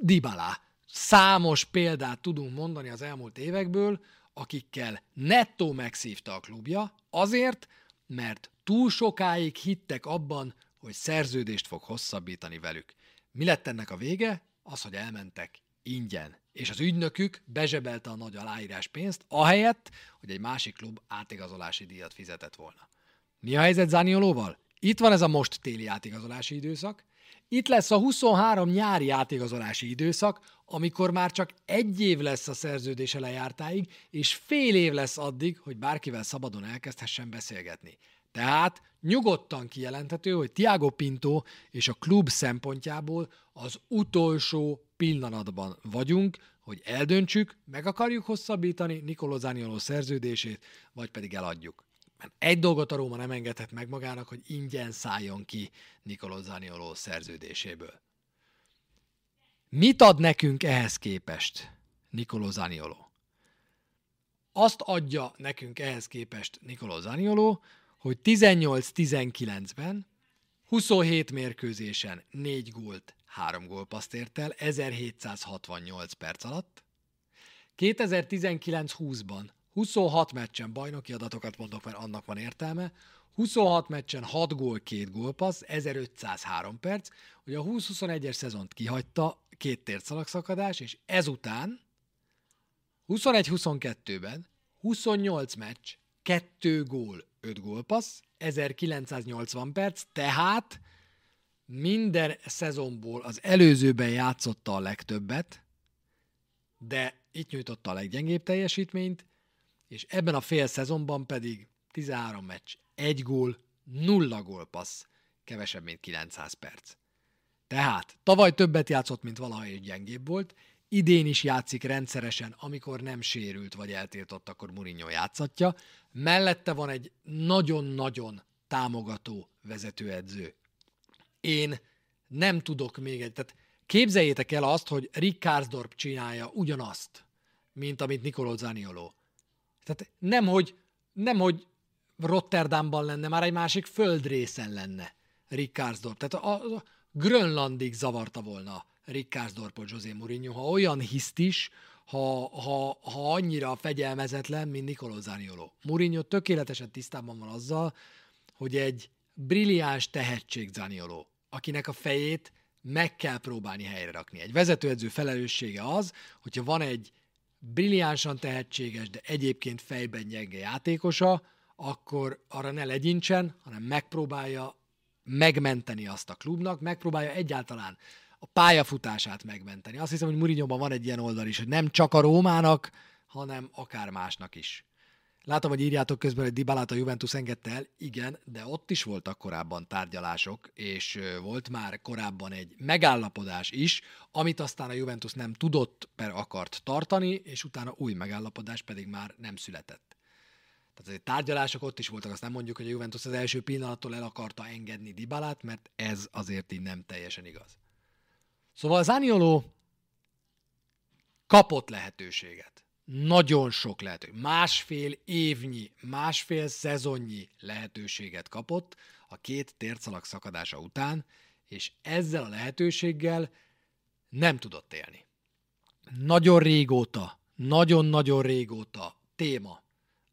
Dybala, számos példát tudunk mondani az elmúlt évekből, akikkel nettó megszívta a klubja, azért, mert túl sokáig hittek abban, hogy szerződést fog hosszabbítani velük. Mi lett ennek a vége? Az, hogy elmentek ingyen. És az ügynökük bezsebelte a nagy aláírás pénzt, ahelyett, hogy egy másik klub átigazolási díjat fizetett volna. Mi a helyzet Zaniolóval? Itt van ez a most téli átigazolási időszak, itt lesz a 23 nyári átigazolási időszak, amikor már csak egy év lesz a szerződése lejártáig, és fél év lesz addig, hogy bárkivel szabadon elkezdhessen beszélgetni. Tehát nyugodtan kijelenthető, hogy Tiago Pinto és a klub szempontjából az utolsó pillanatban vagyunk, hogy eldöntsük, meg akarjuk hosszabbítani Nicolò Zaniolo szerződését, vagy pedig eladjuk. Mert egy dolgot a Róma nem engedhet meg magának, hogy ingyen szálljon ki Nicolò Zanioló szerződéséből. Mit ad nekünk ehhez képest Nicolò Zanioló? Azt adja nekünk ehhez képest Nicolò Zanioló, hogy 18-19-ben 27 mérkőzésen 4 gólt, 3 gólpaszt ért el, 1768 perc alatt. 2019-20-ban 26 meccsen bajnoki adatokat mondok, mert annak van értelme, 26 meccsen 6 gól, 2 gólpassz, 1503 perc. Ugye a 20-21-es szezont kihagyta, két térszalagszakadás, és ezután 21-22-ben 28 meccs, 2 gól, 5 gólpassz, 1980 perc, tehát minden szezonból az előzőben játszotta a legtöbbet, de itt nyújtotta a leggyengébb teljesítményt, és ebben a fél szezonban pedig 13 meccs, 1 gól, 0 gólpassz, kevesebb, mint 900 perc. Tehát tavaly többet játszott, mint valaha és gyengébb volt, idén is játszik rendszeresen, amikor nem sérült vagy eltiltott, akkor Mourinho játszatja. Mellette van egy nagyon-nagyon támogató vezetőedző. Én nem tudok még egy, tehát képzeljétek el azt, hogy Rick Karsdorp csinálja ugyanazt, mint amit Nicolò Zaniolò. Tehát nem, hogy, nem, hogy Rotterdamban lenne, már egy másik földrészen lenne Rick. Tehát a, a Grönlandig zavarta volna Rick Karsdorpot José Mourinho, ha olyan hisztis, ha, ha, ha annyira fegyelmezetlen, mint Nicolò Zaniolò. Mourinho tökéletesen tisztában van azzal, hogy egy brilliáns tehetség Zaniolò, akinek a fejét meg kell próbálni helyre rakni. Egy vezetőedző felelőssége az, hogyha van egy brilliánsan tehetséges, de egyébként fejben gyenge játékosa, akkor arra ne legyincsen, hanem megpróbálja megmenteni azt a klubnak, megpróbálja egyáltalán a pályafutását megmenteni. Azt hiszem, hogy Mourinho-ban van egy ilyen oldal is, hogy nem csak a Rómának, hanem akár másnak is. Látom, hogy írjátok közben, hogy Dybalát a Juventus engedte el. Igen, de ott is voltak korábban tárgyalások, és volt már korábban egy megállapodás is, amit aztán a Juventus nem tudott per akart tartani, és utána új megállapodás pedig már nem született. Tehát azért tárgyalások ott is voltak, azt nem mondjuk, hogy a Juventus az első pillanattól el akarta engedni Dybalát, mert ez azért így nem teljesen igaz. Szóval Zanioló kapott lehetőséget. Nagyon sok lehetőség. Másfél évnyi, másfél szezonnyi lehetőséget kapott a két tércalag szakadása után, és ezzel a lehetőséggel nem tudott élni. Nagyon régóta, nagyon-nagyon régóta téma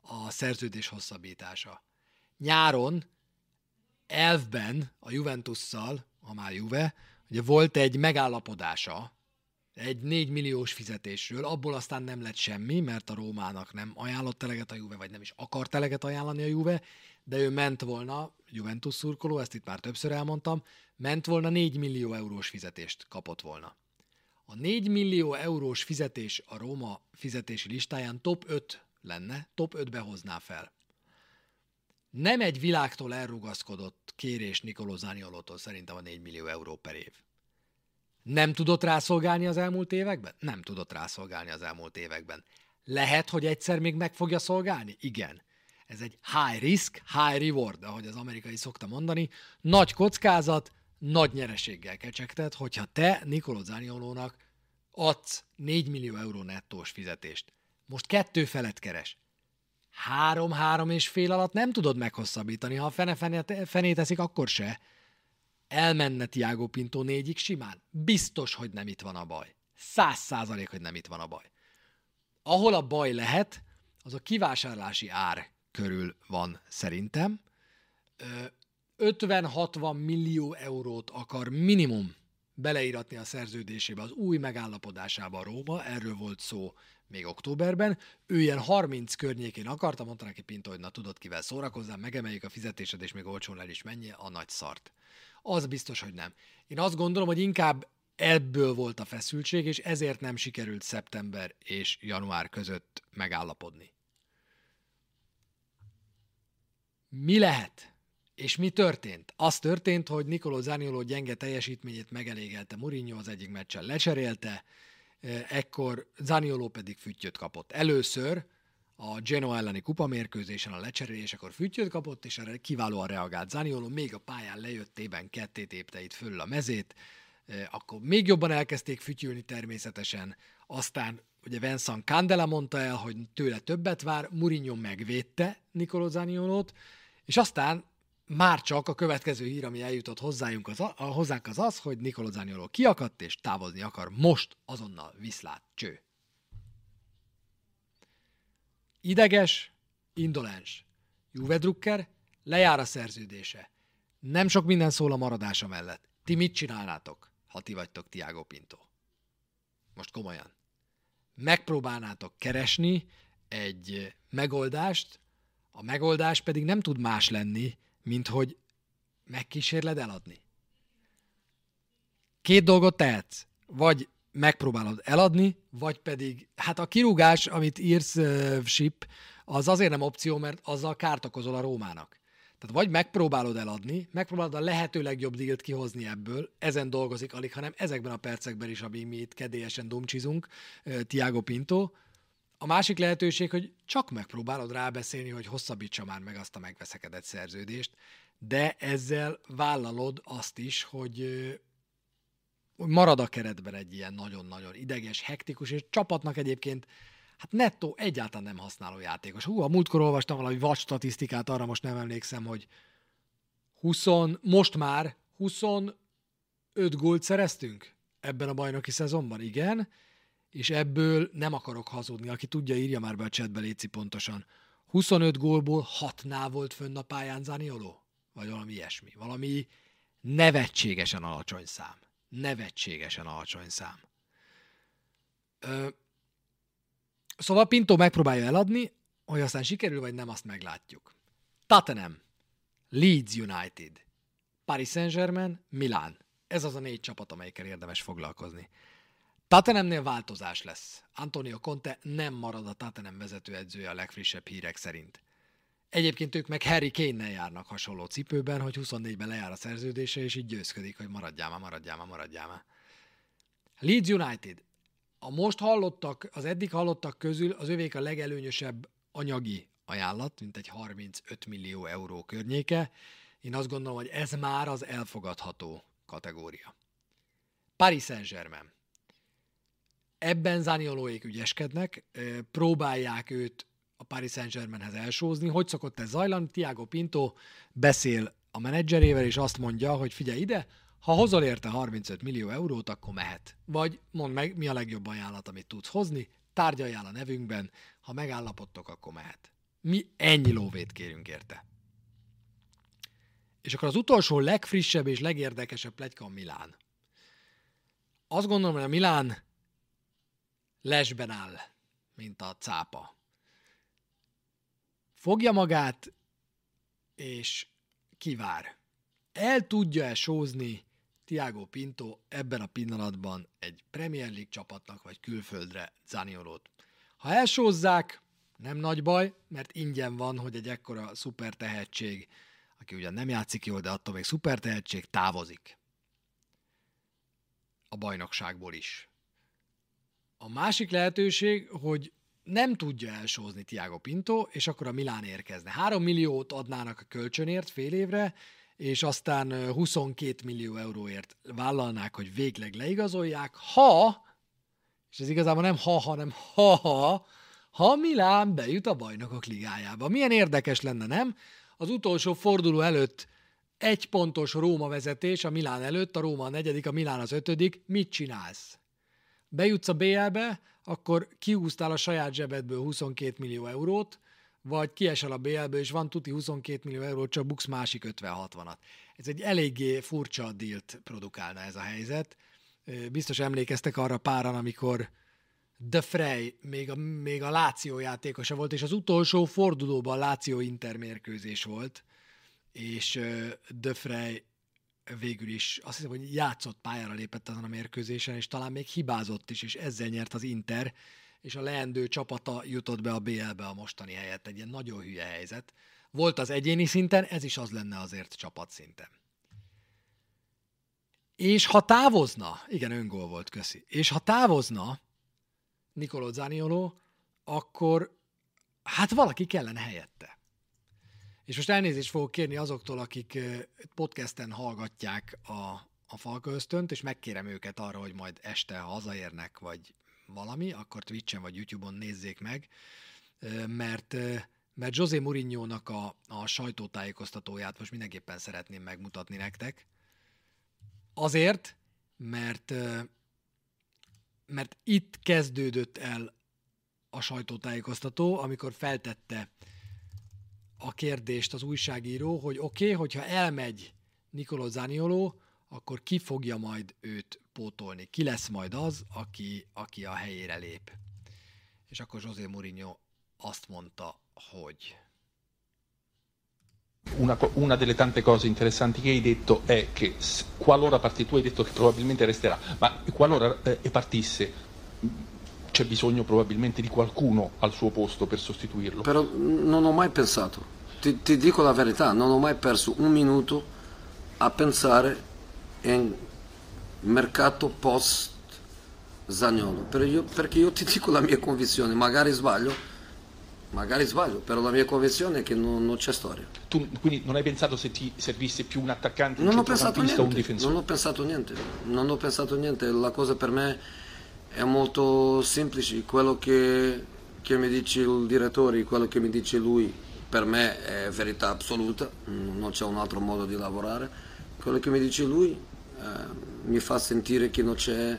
a szerződés hosszabbítása. Nyáron elvben a Juventusszal, a már Juve, ugye volt egy megállapodása egy 4 milliós fizetésről, abból aztán nem lett semmi, mert a Rómának nem ajánlott eleget a Juve, vagy nem is akart eleget ajánlani a Juve, de ő ment volna, Juventus szurkoló, ezt itt már többször elmondtam, ment volna 4 millió eurós fizetést kapott volna. A 4 millió eurós fizetés a Róma fizetési listáján top 5 lenne, top 5-be hozná fel. Nem egy világtól elrugaszkodott kérés Nikoló Zaniolótól szerintem a 4 millió euró per év. Nem tudott rászolgálni az elmúlt években? Nem tudott rászolgálni az elmúlt években. Lehet, hogy egyszer még meg fogja szolgálni? Igen. Ez egy high risk, high reward, ahogy az amerikai szokta mondani. Nagy kockázat, nagy nyereséggel kecsegtet, hogyha te Nikoló Zaniolónak adsz 4 millió euró nettós fizetést. Most kettő felet keres. Három-három és fél alatt nem tudod meghosszabbítani, ha a fene, fene, fené teszik, akkor se. Elmenne Tiago Pinto négyig simán. Biztos, hogy nem itt van a baj. Száz százalék, hogy nem itt van a baj. Ahol a baj lehet, az a kivásárlási ár körül van szerintem. 50-60 millió eurót akar minimum beleíratni a szerződésébe, az új megállapodásába a Róma, erről volt szó még októberben. Ő ilyen 30 környékén akarta, mondta neki Pinto, hogy na tudod kivel szórakozzál, megemeljük a fizetésed, és még olcsón el is menj a nagy szart. Az biztos, hogy nem. Én azt gondolom, hogy inkább ebből volt a feszültség, és ezért nem sikerült szeptember és január között megállapodni. Mi lehet? És mi történt? Az történt, hogy Nicolò Zanioló gyenge teljesítményét megelégelte Mourinho, az egyik meccsen lecserélte, ekkor Zanioló pedig füttyöt kapott. Először a Genoa elleni kupamérkőzésen a lecserélésekor füttyöt kapott, és erre kiválóan reagált Zanioló, még a pályán lejöttében ketté tépte itt fölül a mezét, akkor még jobban elkezdték fütyülni természetesen, aztán ugye Vincent Candela mondta el, hogy tőle többet vár, Mourinho megvédte Nicolo Zaniolót, És aztán már csak a következő hír, ami eljutott hozzájunk az, a, hozzánk az az, hogy Nicolò Zanioló kiakadt és távozni akar most azonnal viszlát cső. Ideges, indolens. Juve Drucker lejár a szerződése. Nem sok minden szól a maradása mellett. Ti mit csinálnátok, ha ti vagytok Tiago Pinto? Most komolyan. Megpróbálnátok keresni egy megoldást, a megoldás pedig nem tud más lenni, mint hogy megkísérled eladni. Két dolgot tehetsz. Vagy megpróbálod eladni, vagy pedig, hát a kirúgás, amit írsz, uh, Ship, az azért nem opció, mert azzal kárt okozol a Rómának. Tehát vagy megpróbálod eladni, megpróbálod a lehető legjobb dílt kihozni ebből, ezen dolgozik alig, hanem ezekben a percekben is, ami mi itt kedélyesen dumcsizunk, Tiago Pinto. A másik lehetőség, hogy csak megpróbálod rábeszélni, hogy hosszabbítsa már meg azt a megveszekedett szerződést, de ezzel vállalod azt is, hogy marad a keretben egy ilyen nagyon-nagyon ideges, hektikus, és csapatnak egyébként hát nettó egyáltalán nem használó játékos. Hú, a múltkor olvastam valami vad statisztikát, arra most nem emlékszem, hogy 20, most már 25 gólt szereztünk ebben a bajnoki szezonban, igen, és ebből nem akarok hazudni, aki tudja, írja már be a chatbe, Léci pontosan. 25 gólból 6-nál volt fönn a pályán Zanioló? Vagy valami ilyesmi. Valami nevetségesen alacsony szám. Nevetségesen alacsony szám. Ö, Szóval Pinto megpróbálja eladni, hogy aztán sikerül, vagy nem, azt meglátjuk. Tottenham, Leeds United, Paris Saint-Germain, Milán. Ez az a négy csapat, amelyikkel érdemes foglalkozni. Tottenhamnél változás lesz. Antonio Conte nem marad a Tottenham vezetőedzője a legfrissebb hírek szerint. Egyébként ők meg Harry Kane-nel járnak hasonló cipőben, hogy 24-ben lejár a szerződése, és így győzködik, hogy maradjál már, maradjál már, maradjál már. Leeds United a most hallottak, az eddig hallottak közül az övék a legelőnyösebb anyagi ajánlat, mint egy 35 millió euró környéke. Én azt gondolom, hogy ez már az elfogadható kategória. Paris Saint-Germain. Ebben Zaniolóék ügyeskednek, próbálják őt a Paris Saint-Germainhez elsózni. Hogy szokott ez zajlani? Tiago Pinto beszél a menedzserével, és azt mondja, hogy figyelj ide, ha hozol érte 35 millió eurót, akkor mehet. Vagy mondd meg, mi a legjobb ajánlat, amit tudsz hozni, tárgyaljál a nevünkben, ha megállapodtok, akkor mehet. Mi ennyi lóvét kérünk érte. És akkor az utolsó legfrissebb és legérdekesebb pletyka a Milán. Azt gondolom, hogy a Milán lesben áll, mint a cápa. Fogja magát, és kivár. El tudja-e sózni Tiago Pinto ebben a pillanatban egy Premier League csapatnak vagy külföldre Zaniolót. Ha elsózzák, nem nagy baj, mert ingyen van, hogy egy ekkora szuper tehetség, aki ugyan nem játszik jól, de attól még szuper tehetség, távozik. A bajnokságból is. A másik lehetőség, hogy nem tudja elsózni Tiago Pinto, és akkor a Milán érkezne. 3 milliót adnának a kölcsönért fél évre, és aztán 22 millió euróért vállalnák, hogy végleg leigazolják, ha, és ez igazából nem ha, hanem ha, ha, ha Milán bejut a bajnokok ligájába. Milyen érdekes lenne, nem? Az utolsó forduló előtt egy pontos Róma vezetés a Milán előtt, a Róma a negyedik, a Milán az ötödik. Mit csinálsz? Bejutsz a BL-be, akkor kiúztál a saját zsebedből 22 millió eurót, vagy kiesel a BL-ből, és van tuti 22 millió euró, csak buksz másik 50-60-at. Ez egy eléggé furcsa dílt produkálna ez a helyzet. Biztos emlékeztek arra páran, amikor De Frey még a, még a Láció játékosa volt, és az utolsó fordulóban Láció intermérkőzés volt, és De Frey végül is azt hiszem, hogy játszott pályára lépett azon a mérkőzésen, és talán még hibázott is, és ezzel nyert az Inter, és a leendő csapata jutott be a BL-be a mostani helyett. Egy ilyen nagyon hülye helyzet. Volt az egyéni szinten, ez is az lenne azért csapat szinten. És ha távozna, igen, öngól volt, köszi, és ha távozna Nicolò Zaniolo, akkor hát valaki kellene helyette. És most elnézést fogok kérni azoktól, akik podcasten hallgatják a, a Falköztönt, és megkérem őket arra, hogy majd este hazaérnek, vagy valami, akkor Twitch-en vagy YouTube-on nézzék meg, mert mert José Mourinho-nak a, a sajtótájékoztatóját most mindenképpen szeretném megmutatni nektek. Azért, mert, mert itt kezdődött el a sajtótájékoztató, amikor feltette a kérdést az újságíró, hogy oké, okay, hogyha elmegy Nicolò Zanioló, akkor ki fogja majd őt pótolni? Ki lesz majd az, aki, aki a helyére lép? És akkor José Mourinho azt mondta, hogy una, una, delle tante cose interessanti che hai detto è che qualora partisse, tu hai detto che probabilmente resterà, ma qualora eh, partisse c'è bisogno probabilmente di qualcuno al suo posto per sostituirlo. Però non ho mai pensato, ti, ti dico la verità, non ho mai perso un minuto a pensare in mercato post Zagnolo, perché io, perché io ti [LAUGHS] dico la mia convinzione, magari sbaglio, magari sbaglio, però la mia convinzione è che non, non c'è storia. Tu quindi non hai pensato se ti servisse più un attaccante, un non ho pensato niente, o un difensore? Non ho pensato niente, non ho pensato niente, la cosa per me è molto semplice, quello che, che mi dice il direttore, quello che mi dice lui, per me è verità assoluta, non c'è un altro modo di lavorare, quello che mi dice lui eh, mi fa sentire che non c'è,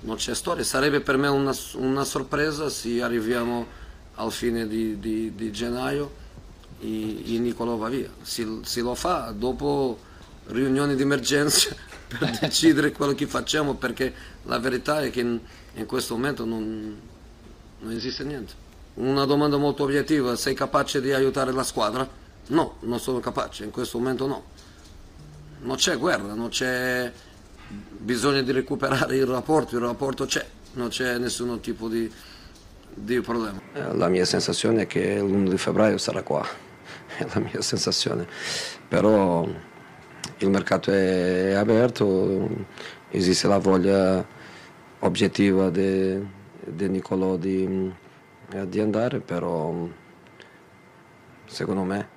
non c'è storia, sarebbe per me una, una sorpresa se arriviamo al fine di, di, di gennaio e, e Nicolò va via. Se, se, lo fa dopo riunioni di emergenza [LAUGHS] per decidere quello che facciamo perché la verità è che in, questo momento non, non esiste niente. Una domanda molto obiettiva, sei capace di aiutare la squadra? No, non sono capace, in questo momento no. Non c'è guerra, non c'è bisogno di recuperare il rapporto, il rapporto c'è, non c'è nessun tipo di, di problema. Eh, la mia sensazione è che l'1 di febbraio sarà qua, [LAUGHS] è la mia sensazione, però il mercato è aperto, esiste la voglia obiettiva di, di Nicolò di, di andare, però secondo me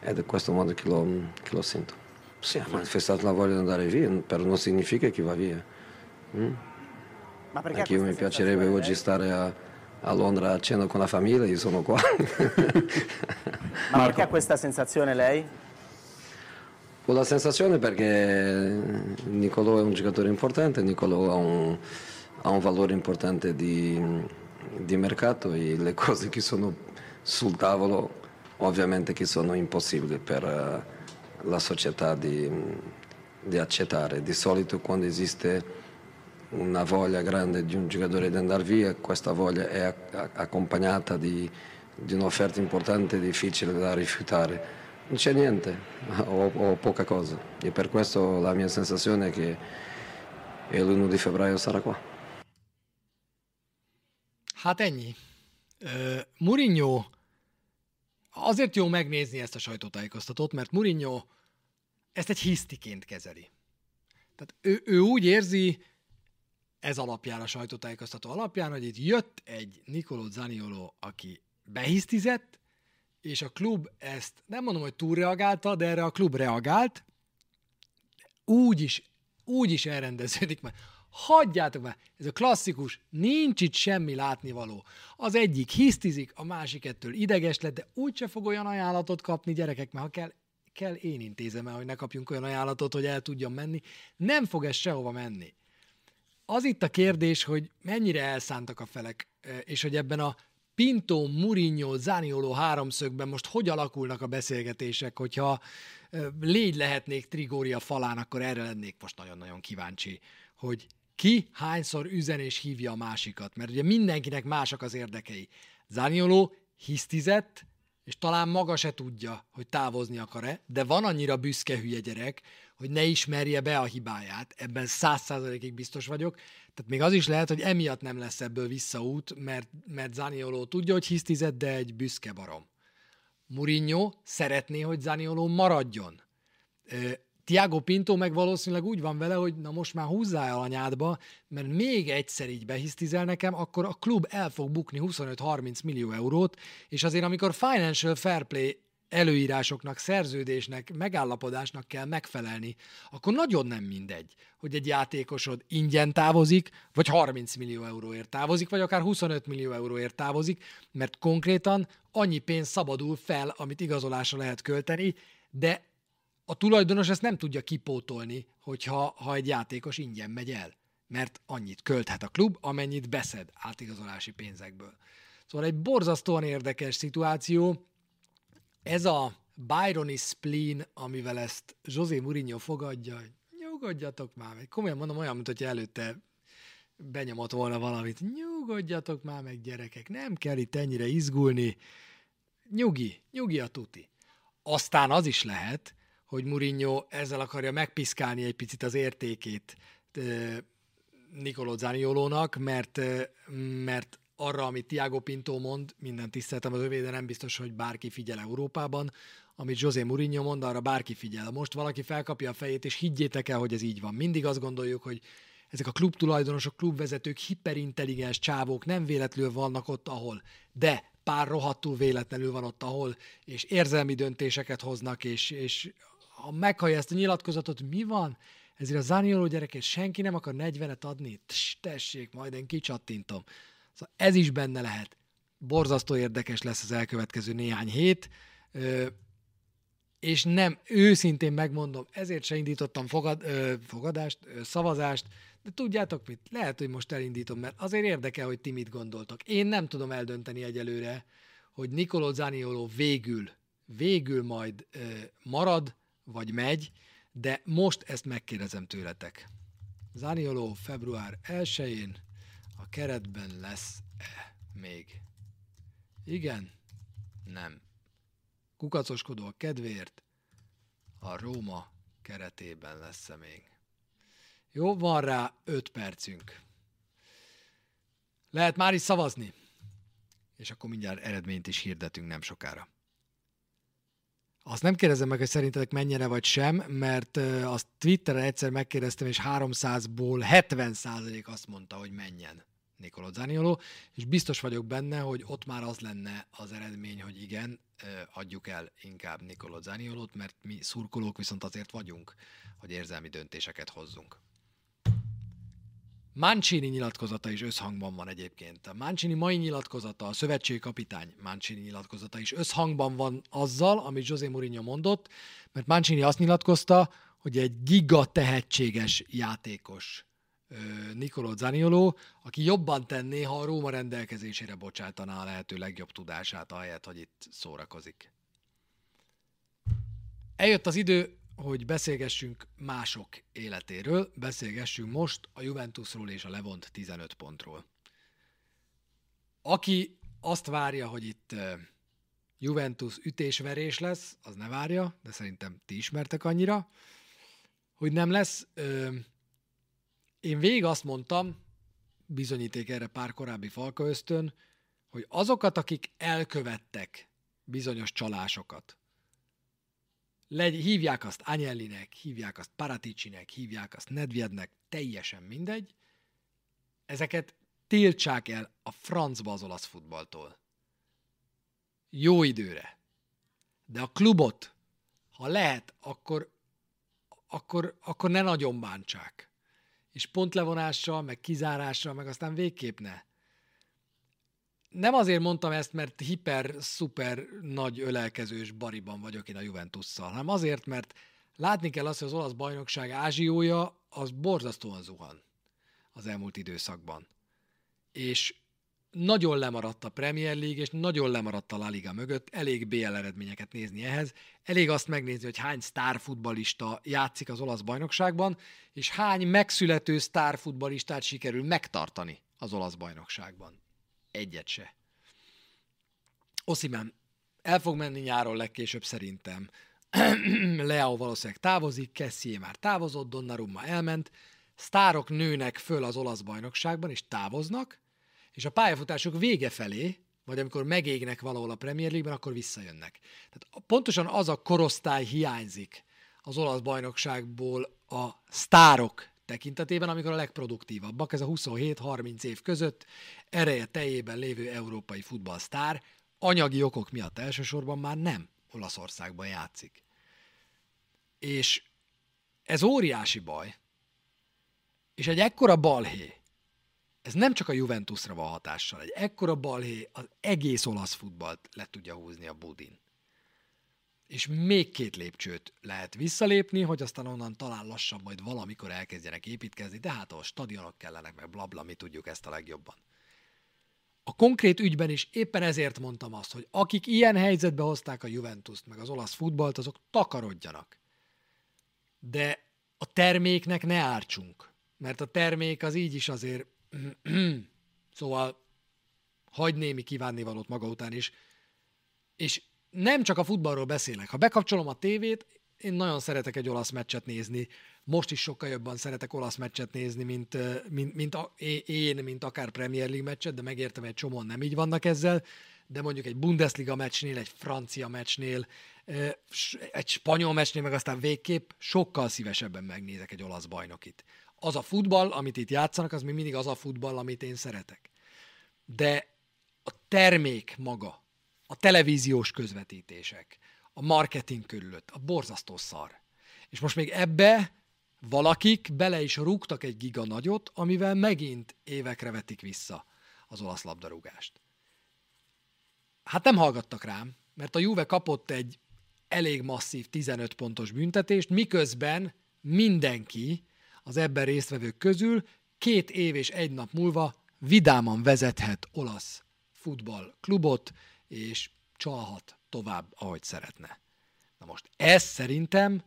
è di questo modo che lo, che lo sento. Sì, ha manifestato la voglia di andare via, però non significa che va via. Mm? Ma perché Anche io mi piacerebbe oggi stare a, a, Londra a cena con la famiglia, io sono qua. [LAUGHS] Ma perché ha questa sensazione lei? Ho la sensazione perché Nicolò è un giocatore importante, Nicolò ha un, ha un valore importante di, di, mercato e le cose che sono sul tavolo ovviamente che sono impossibili per uh, la società di, di accettare. Di solito quando esiste una voglia grande di un giocatore di andare via, questa voglia è accompagnata di, di un'offerta importante e difficile da rifiutare. Non c'è niente, ho, ho, poca cosa e per questo la mia sensazione è che l'1 di febbraio sarà qua. Hát ennyi. Uh, Mourinho, azért jó megnézni ezt a sajtótájékoztatót, mert Mourinho ezt egy hisztiként kezeli. Tehát ő, ő úgy érzi, ez alapján, a sajtótájékoztató alapján, hogy itt jött egy Nicolò Zaniolo, aki behisztizett, és a klub ezt nem mondom, hogy túlreagálta, de erre a klub reagált, úgy is, úgy is elrendeződik mert Hagyjátok már, ez a klasszikus, nincs itt semmi látnivaló. Az egyik hisztizik, a másik ettől ideges lett, de úgyse fog olyan ajánlatot kapni gyerekek, mert ha kell, kell én intézem el, hogy ne kapjunk olyan ajánlatot, hogy el tudjon menni. Nem fog ez sehova menni. Az itt a kérdés, hogy mennyire elszántak a felek, és hogy ebben a Pinto, Mourinho, Zaniolo háromszögben most hogy alakulnak a beszélgetések, hogyha légy lehetnék Trigória falán, akkor erre lennék most nagyon-nagyon kíváncsi, hogy ki hányszor üzen és hívja a másikat, mert ugye mindenkinek másak az érdekei. Zaniolo hisztizett, és talán maga se tudja, hogy távozni akar-e, de van annyira büszke hülye gyerek, hogy ne ismerje be a hibáját, ebben száz százalékig biztos vagyok. Tehát még az is lehet, hogy emiatt nem lesz ebből visszaút, mert, mert Zanioló tudja, hogy hisztizett, de egy büszke barom. Mourinho szeretné, hogy Zanioló maradjon. Tiago Pinto meg valószínűleg úgy van vele, hogy na most már húzzál el anyádba, mert még egyszer így behisztizel nekem, akkor a klub el fog bukni 25-30 millió eurót, és azért amikor financial fair play előírásoknak, szerződésnek, megállapodásnak kell megfelelni, akkor nagyon nem mindegy, hogy egy játékosod ingyen távozik, vagy 30 millió euróért távozik, vagy akár 25 millió euróért távozik, mert konkrétan annyi pénz szabadul fel, amit igazolásra lehet költeni, de a tulajdonos ezt nem tudja kipótolni, hogyha ha egy játékos ingyen megy el, mert annyit költhet a klub, amennyit beszed átigazolási pénzekből. Szóval egy borzasztóan érdekes szituáció. Ez a Byroni spleen, amivel ezt José Mourinho fogadja, nyugodjatok már meg. Komolyan mondom, olyan, mint hogy előtte benyomott volna valamit. Nyugodjatok már meg, gyerekek, nem kell itt ennyire izgulni. Nyugi, nyugi a tuti. Aztán az is lehet, hogy Mourinho ezzel akarja megpiszkálni egy picit az értékét Nicolò Zaniolónak, mert, mert arra, amit Tiago Pinto mond, minden tiszteltem az övé, nem biztos, hogy bárki figyel Európában, amit José Mourinho mond, arra bárki figyel. Most valaki felkapja a fejét, és higgyétek el, hogy ez így van. Mindig azt gondoljuk, hogy ezek a klub tulajdonosok, klubvezetők, hiperintelligens csávók nem véletlenül vannak ott, ahol. De pár rohadtul véletlenül van ott, ahol, és érzelmi döntéseket hoznak, és, és ha meghallja ezt a nyilatkozatot, mi van? Ezért a Zanioló gyereket senki nem akar 40-et adni? Tss, tessék, majd én kicsattintom. Szóval ez is benne lehet. Borzasztó érdekes lesz az elkövetkező néhány hét, és nem, őszintén megmondom, ezért se indítottam fogad, fogadást, szavazást, de tudjátok mit? Lehet, hogy most elindítom, mert azért érdekel, hogy ti mit gondoltok. Én nem tudom eldönteni egyelőre, hogy Nicolò Zanioló végül, végül majd marad, vagy megy, de most ezt megkérdezem tőletek. Zanioló február 1-én a keretben lesz-e még? Igen? Nem. Kukacoskodó a kedvéért, a Róma keretében lesz-e még? Jó, van rá 5 percünk. Lehet már is szavazni. És akkor mindjárt eredményt is hirdetünk nem sokára. Azt nem kérdezem meg, hogy szerintetek mennyire vagy sem, mert azt Twitteren egyszer megkérdeztem, és 300-ból 70% azt mondta, hogy menjen Nicolò Zaniolò, és biztos vagyok benne, hogy ott már az lenne az eredmény, hogy igen, adjuk el inkább Nicolò Zaniolót, mert mi szurkolók viszont azért vagyunk, hogy érzelmi döntéseket hozzunk. Mancini nyilatkozata is összhangban van egyébként. A Mancini mai nyilatkozata, a szövetségi kapitány Mancini nyilatkozata is összhangban van azzal, amit José Mourinho mondott, mert Mancini azt nyilatkozta, hogy egy giga tehetséges játékos Nicolò Zanioló, aki jobban tenné, ha a Róma rendelkezésére bocsátaná a lehető legjobb tudását, ahelyett, hogy itt szórakozik. Eljött az idő, hogy beszélgessünk mások életéről, beszélgessünk most a Juventusról és a Levont 15 pontról. Aki azt várja, hogy itt Juventus ütésverés lesz, az ne várja, de szerintem ti ismertek annyira, hogy nem lesz. Én végig azt mondtam, bizonyíték erre pár korábbi falka ösztön, hogy azokat, akik elkövettek bizonyos csalásokat, Legy, hívják azt Anyellinek, hívják azt Paraticinek, hívják azt Nedvednek, teljesen mindegy. Ezeket tiltsák el a francba az olasz futballtól. Jó időre. De a klubot, ha lehet, akkor, akkor, akkor ne nagyon bántsák. És pontlevonással, meg kizárással, meg aztán végképp ne nem azért mondtam ezt, mert hiper, szuper nagy ölelkezős bariban vagyok én a Juventusszal, hanem azért, mert látni kell azt, hogy az olasz bajnokság ázsiója az borzasztóan zuhan az elmúlt időszakban. És nagyon lemaradt a Premier League, és nagyon lemaradt a La Liga mögött, elég BL eredményeket nézni ehhez, elég azt megnézni, hogy hány sztárfutbalista játszik az olasz bajnokságban, és hány megszülető sztárfutbalistát sikerül megtartani az olasz bajnokságban. Egyet se. Oszimán el fog menni nyáron legkésőbb szerintem. [CLEARS THROAT] Leao valószínűleg távozik, Kessié már távozott, Donnarumma elment, sztárok nőnek föl az olasz bajnokságban, és távoznak, és a pályafutásuk vége felé, vagy amikor megégnek valahol a Premier League-ben, akkor visszajönnek. Tehát pontosan az a korosztály hiányzik az olasz bajnokságból a sztárok tekintetében, amikor a legproduktívabbak, ez a 27-30 év között ereje teljében lévő európai futballsztár, anyagi okok miatt elsősorban már nem Olaszországban játszik. És ez óriási baj, és egy ekkora balhé, ez nem csak a Juventusra van hatással, egy ekkora balhé az egész olasz futballt le tudja húzni a budin. És még két lépcsőt lehet visszalépni, hogy aztán onnan talán lassan majd valamikor elkezdjenek építkezni, de hát a stadionok kellenek, meg blabla, mi tudjuk ezt a legjobban. A konkrét ügyben is éppen ezért mondtam azt, hogy akik ilyen helyzetbe hozták a Juventus-t, meg az olasz futballt, azok takarodjanak. De a terméknek ne ártsunk, mert a termék az így is azért [CLEARS THROAT] szóval hagy némi kívánnivalót maga után is. És nem csak a futballról beszélek. Ha bekapcsolom a tévét, én nagyon szeretek egy olasz meccset nézni. Most is sokkal jobban szeretek olasz meccset nézni, mint, mint, mint a, én, mint akár Premier League meccset, de megértem, egy csomóan nem így vannak ezzel, de mondjuk egy Bundesliga meccsnél, egy francia meccsnél, egy spanyol meccsnél, meg aztán végképp sokkal szívesebben megnézek egy olasz bajnokit az a futball, amit itt játszanak, az még mindig az a futball, amit én szeretek. De a termék maga, a televíziós közvetítések, a marketing körülött, a borzasztó szar. És most még ebbe valakik bele is rúgtak egy giga nagyot, amivel megint évekre vetik vissza az olasz labdarúgást. Hát nem hallgattak rám, mert a Juve kapott egy elég masszív 15 pontos büntetést, miközben mindenki, az ebben résztvevők közül két év és egy nap múlva vidáman vezethet olasz futballklubot, és csalhat tovább, ahogy szeretne. Na most ez szerintem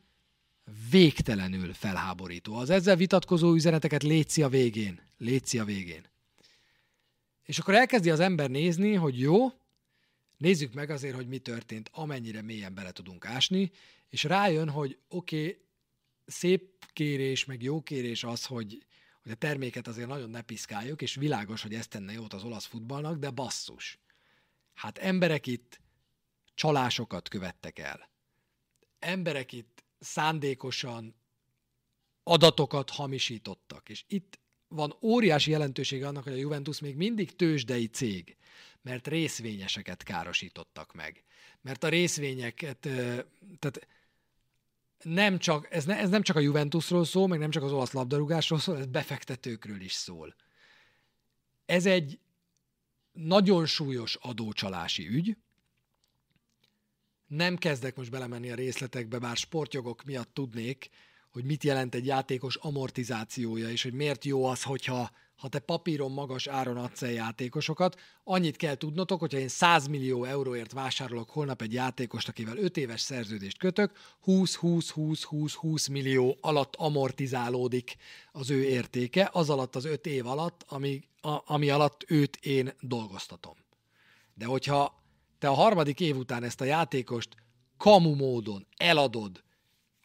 végtelenül felháborító. Az ezzel vitatkozó üzeneteket létszi a végén. Létszi a végén. És akkor elkezdi az ember nézni, hogy jó, nézzük meg azért, hogy mi történt, amennyire mélyen bele tudunk ásni, és rájön, hogy oké, okay, szép kérés, meg jó kérés az, hogy, hogy a terméket azért nagyon ne piszkáljuk, és világos, hogy ezt tenne jót az olasz futballnak, de basszus. Hát emberek itt csalásokat követtek el. Emberek itt szándékosan adatokat hamisítottak, és itt van óriási jelentősége annak, hogy a Juventus még mindig tőzsdei cég, mert részvényeseket károsítottak meg. Mert a részvényeket, tehát nem csak, ez, ne, ez nem csak a Juventusról szól, meg nem csak az olasz labdarúgásról szól, ez befektetőkről is szól. Ez egy nagyon súlyos adócsalási ügy. Nem kezdek most belemenni a részletekbe, bár sportjogok miatt tudnék, hogy mit jelent egy játékos amortizációja, és hogy miért jó az, hogyha ha te papíron magas áron adsz el játékosokat. Annyit kell tudnotok, hogyha én 100 millió euróért vásárolok holnap egy játékost, akivel 5 éves szerződést kötök, 20-20-20-20-20 millió alatt amortizálódik az ő értéke, az alatt az 5 év alatt, ami, a, ami alatt őt én dolgoztatom. De hogyha te a harmadik év után ezt a játékost kamu módon eladod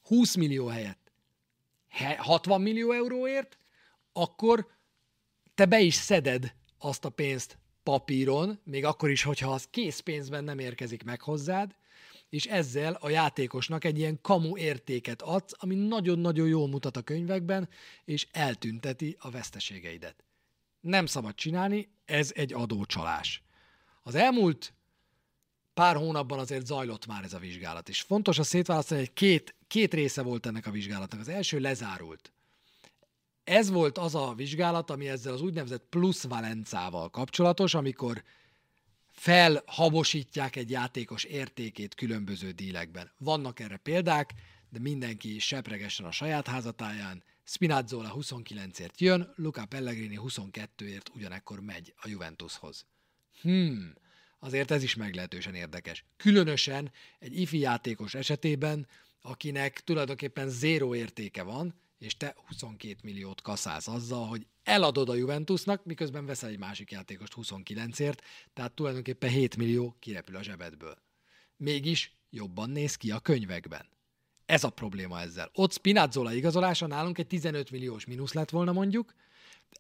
20 millió helyett 60 millió euróért, akkor te be is szeded azt a pénzt papíron, még akkor is, hogyha az készpénzben nem érkezik meg hozzád, és ezzel a játékosnak egy ilyen kamu értéket adsz, ami nagyon-nagyon jól mutat a könyvekben, és eltünteti a veszteségeidet. Nem szabad csinálni, ez egy adócsalás. Az elmúlt pár hónapban azért zajlott már ez a vizsgálat, és fontos a szétválasztani, hogy két, két része volt ennek a vizsgálatnak. Az első lezárult ez volt az a vizsgálat, ami ezzel az úgynevezett plusz valencával kapcsolatos, amikor felhabosítják egy játékos értékét különböző dílekben. Vannak erre példák, de mindenki sepregesen a saját házatáján. Spinazzola 29-ért jön, Luca Pellegrini 22-ért ugyanekkor megy a Juventushoz. Hmm, azért ez is meglehetősen érdekes. Különösen egy ifi játékos esetében, akinek tulajdonképpen zéró értéke van, és te 22 milliót kaszálsz azzal, hogy eladod a Juventusnak, miközben veszel egy másik játékost 29ért, tehát tulajdonképpen 7 millió kirepül a zsebedből. Mégis jobban néz ki a könyvekben. Ez a probléma ezzel. Ott Spinazzola igazolása nálunk egy 15 milliós mínusz lett volna mondjuk,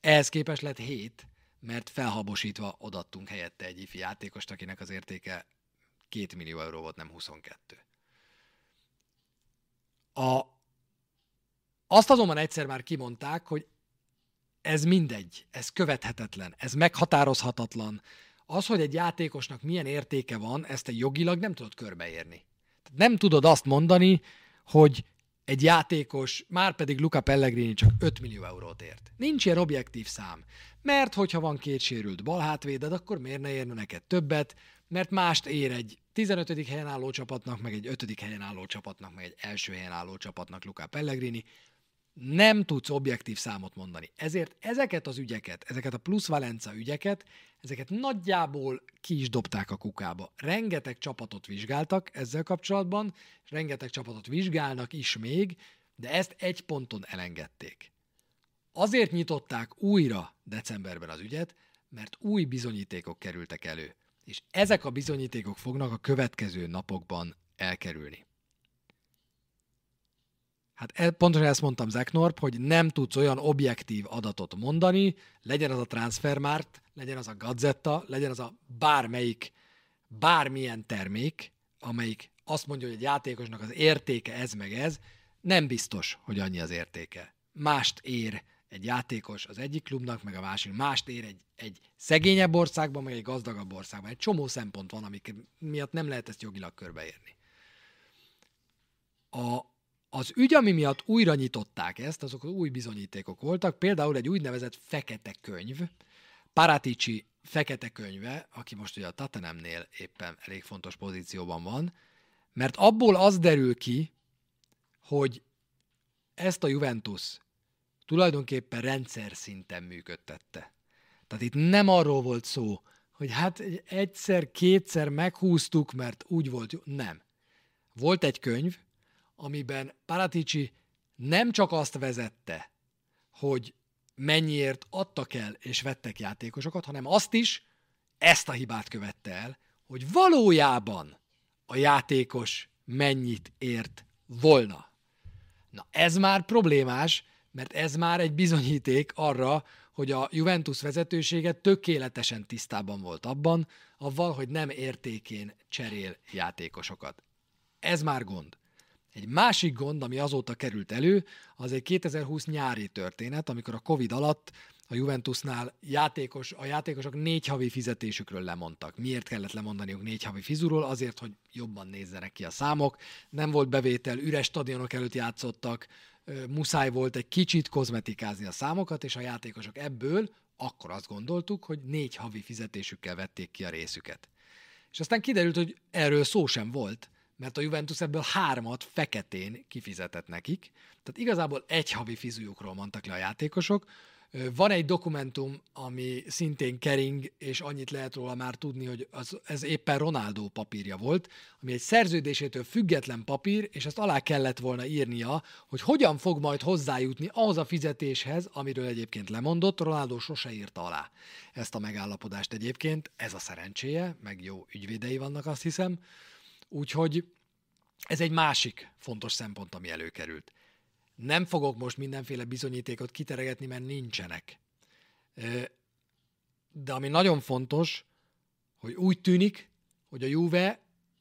ehhez képest lett 7, mert felhabosítva odattunk helyette egy ifi játékost, akinek az értéke 2 millió euró volt, nem 22. A azt azonban egyszer már kimondták, hogy ez mindegy, ez követhetetlen, ez meghatározhatatlan. Az, hogy egy játékosnak milyen értéke van, ezt egy jogilag nem tudod körbeérni. Nem tudod azt mondani, hogy egy játékos, már pedig Luca Pellegrini csak 5 millió eurót ért. Nincs ilyen objektív szám. Mert hogyha van két sérült balhátvéded, akkor miért ne érne neked többet, mert mást ér egy 15. helyen álló csapatnak, meg egy 5. helyen álló csapatnak, meg egy első helyen álló csapatnak Luca Pellegrini. Nem tudsz objektív számot mondani. Ezért ezeket az ügyeket, ezeket a plusz Valenca ügyeket, ezeket nagyjából ki is dobták a kukába. Rengeteg csapatot vizsgáltak ezzel kapcsolatban, és rengeteg csapatot vizsgálnak is még, de ezt egy ponton elengedték. Azért nyitották újra decemberben az ügyet, mert új bizonyítékok kerültek elő és ezek a bizonyítékok fognak a következő napokban elkerülni. Hát el, pontosan ezt mondtam Zach Norp, hogy nem tudsz olyan objektív adatot mondani, legyen az a Transfermart, legyen az a Gazetta, legyen az a bármelyik, bármilyen termék, amelyik azt mondja, hogy egy játékosnak az értéke ez meg ez, nem biztos, hogy annyi az értéke. Mást ér egy játékos az egyik klubnak, meg a másik mást ér egy, egy szegényebb országban, meg egy gazdagabb országban. Egy csomó szempont van, amik miatt nem lehet ezt jogilag körbeérni. A, az ügy, ami miatt újra nyitották ezt, azok az új bizonyítékok voltak, például egy úgynevezett fekete könyv, Paratici fekete könyve, aki most ugye a Tatanemnél éppen elég fontos pozícióban van, mert abból az derül ki, hogy ezt a Juventus tulajdonképpen rendszer szinten működtette. Tehát itt nem arról volt szó, hogy hát egyszer, kétszer meghúztuk, mert úgy volt jó. Nem. Volt egy könyv, amiben Paratici nem csak azt vezette, hogy mennyiért adtak el és vettek játékosokat, hanem azt is, ezt a hibát követte el, hogy valójában a játékos mennyit ért volna. Na ez már problémás, mert ez már egy bizonyíték arra, hogy a Juventus vezetősége tökéletesen tisztában volt abban, avval, hogy nem értékén cserél játékosokat. Ez már gond. Egy másik gond, ami azóta került elő, az egy 2020 nyári történet, amikor a Covid alatt a Juventusnál játékos, a játékosok négy havi fizetésükről lemondtak. Miért kellett lemondaniuk négy havi fizuról? Azért, hogy jobban nézzenek ki a számok. Nem volt bevétel, üres stadionok előtt játszottak, muszáj volt egy kicsit kozmetikázni a számokat, és a játékosok ebből akkor azt gondoltuk, hogy négy havi fizetésükkel vették ki a részüket. És aztán kiderült, hogy erről szó sem volt, mert a Juventus ebből hármat feketén kifizetett nekik, tehát igazából egy havi fizujukról mondtak le a játékosok, van egy dokumentum, ami szintén kering, és annyit lehet róla már tudni, hogy az, ez éppen Ronaldo papírja volt, ami egy szerződésétől független papír, és ezt alá kellett volna írnia, hogy hogyan fog majd hozzájutni ahhoz a fizetéshez, amiről egyébként lemondott, Ronaldo sose írta alá ezt a megállapodást egyébként, ez a szerencséje, meg jó ügyvédei vannak azt hiszem, úgyhogy ez egy másik fontos szempont, ami előkerült. Nem fogok most mindenféle bizonyítékot kiteregetni, mert nincsenek. De ami nagyon fontos, hogy úgy tűnik, hogy a Juve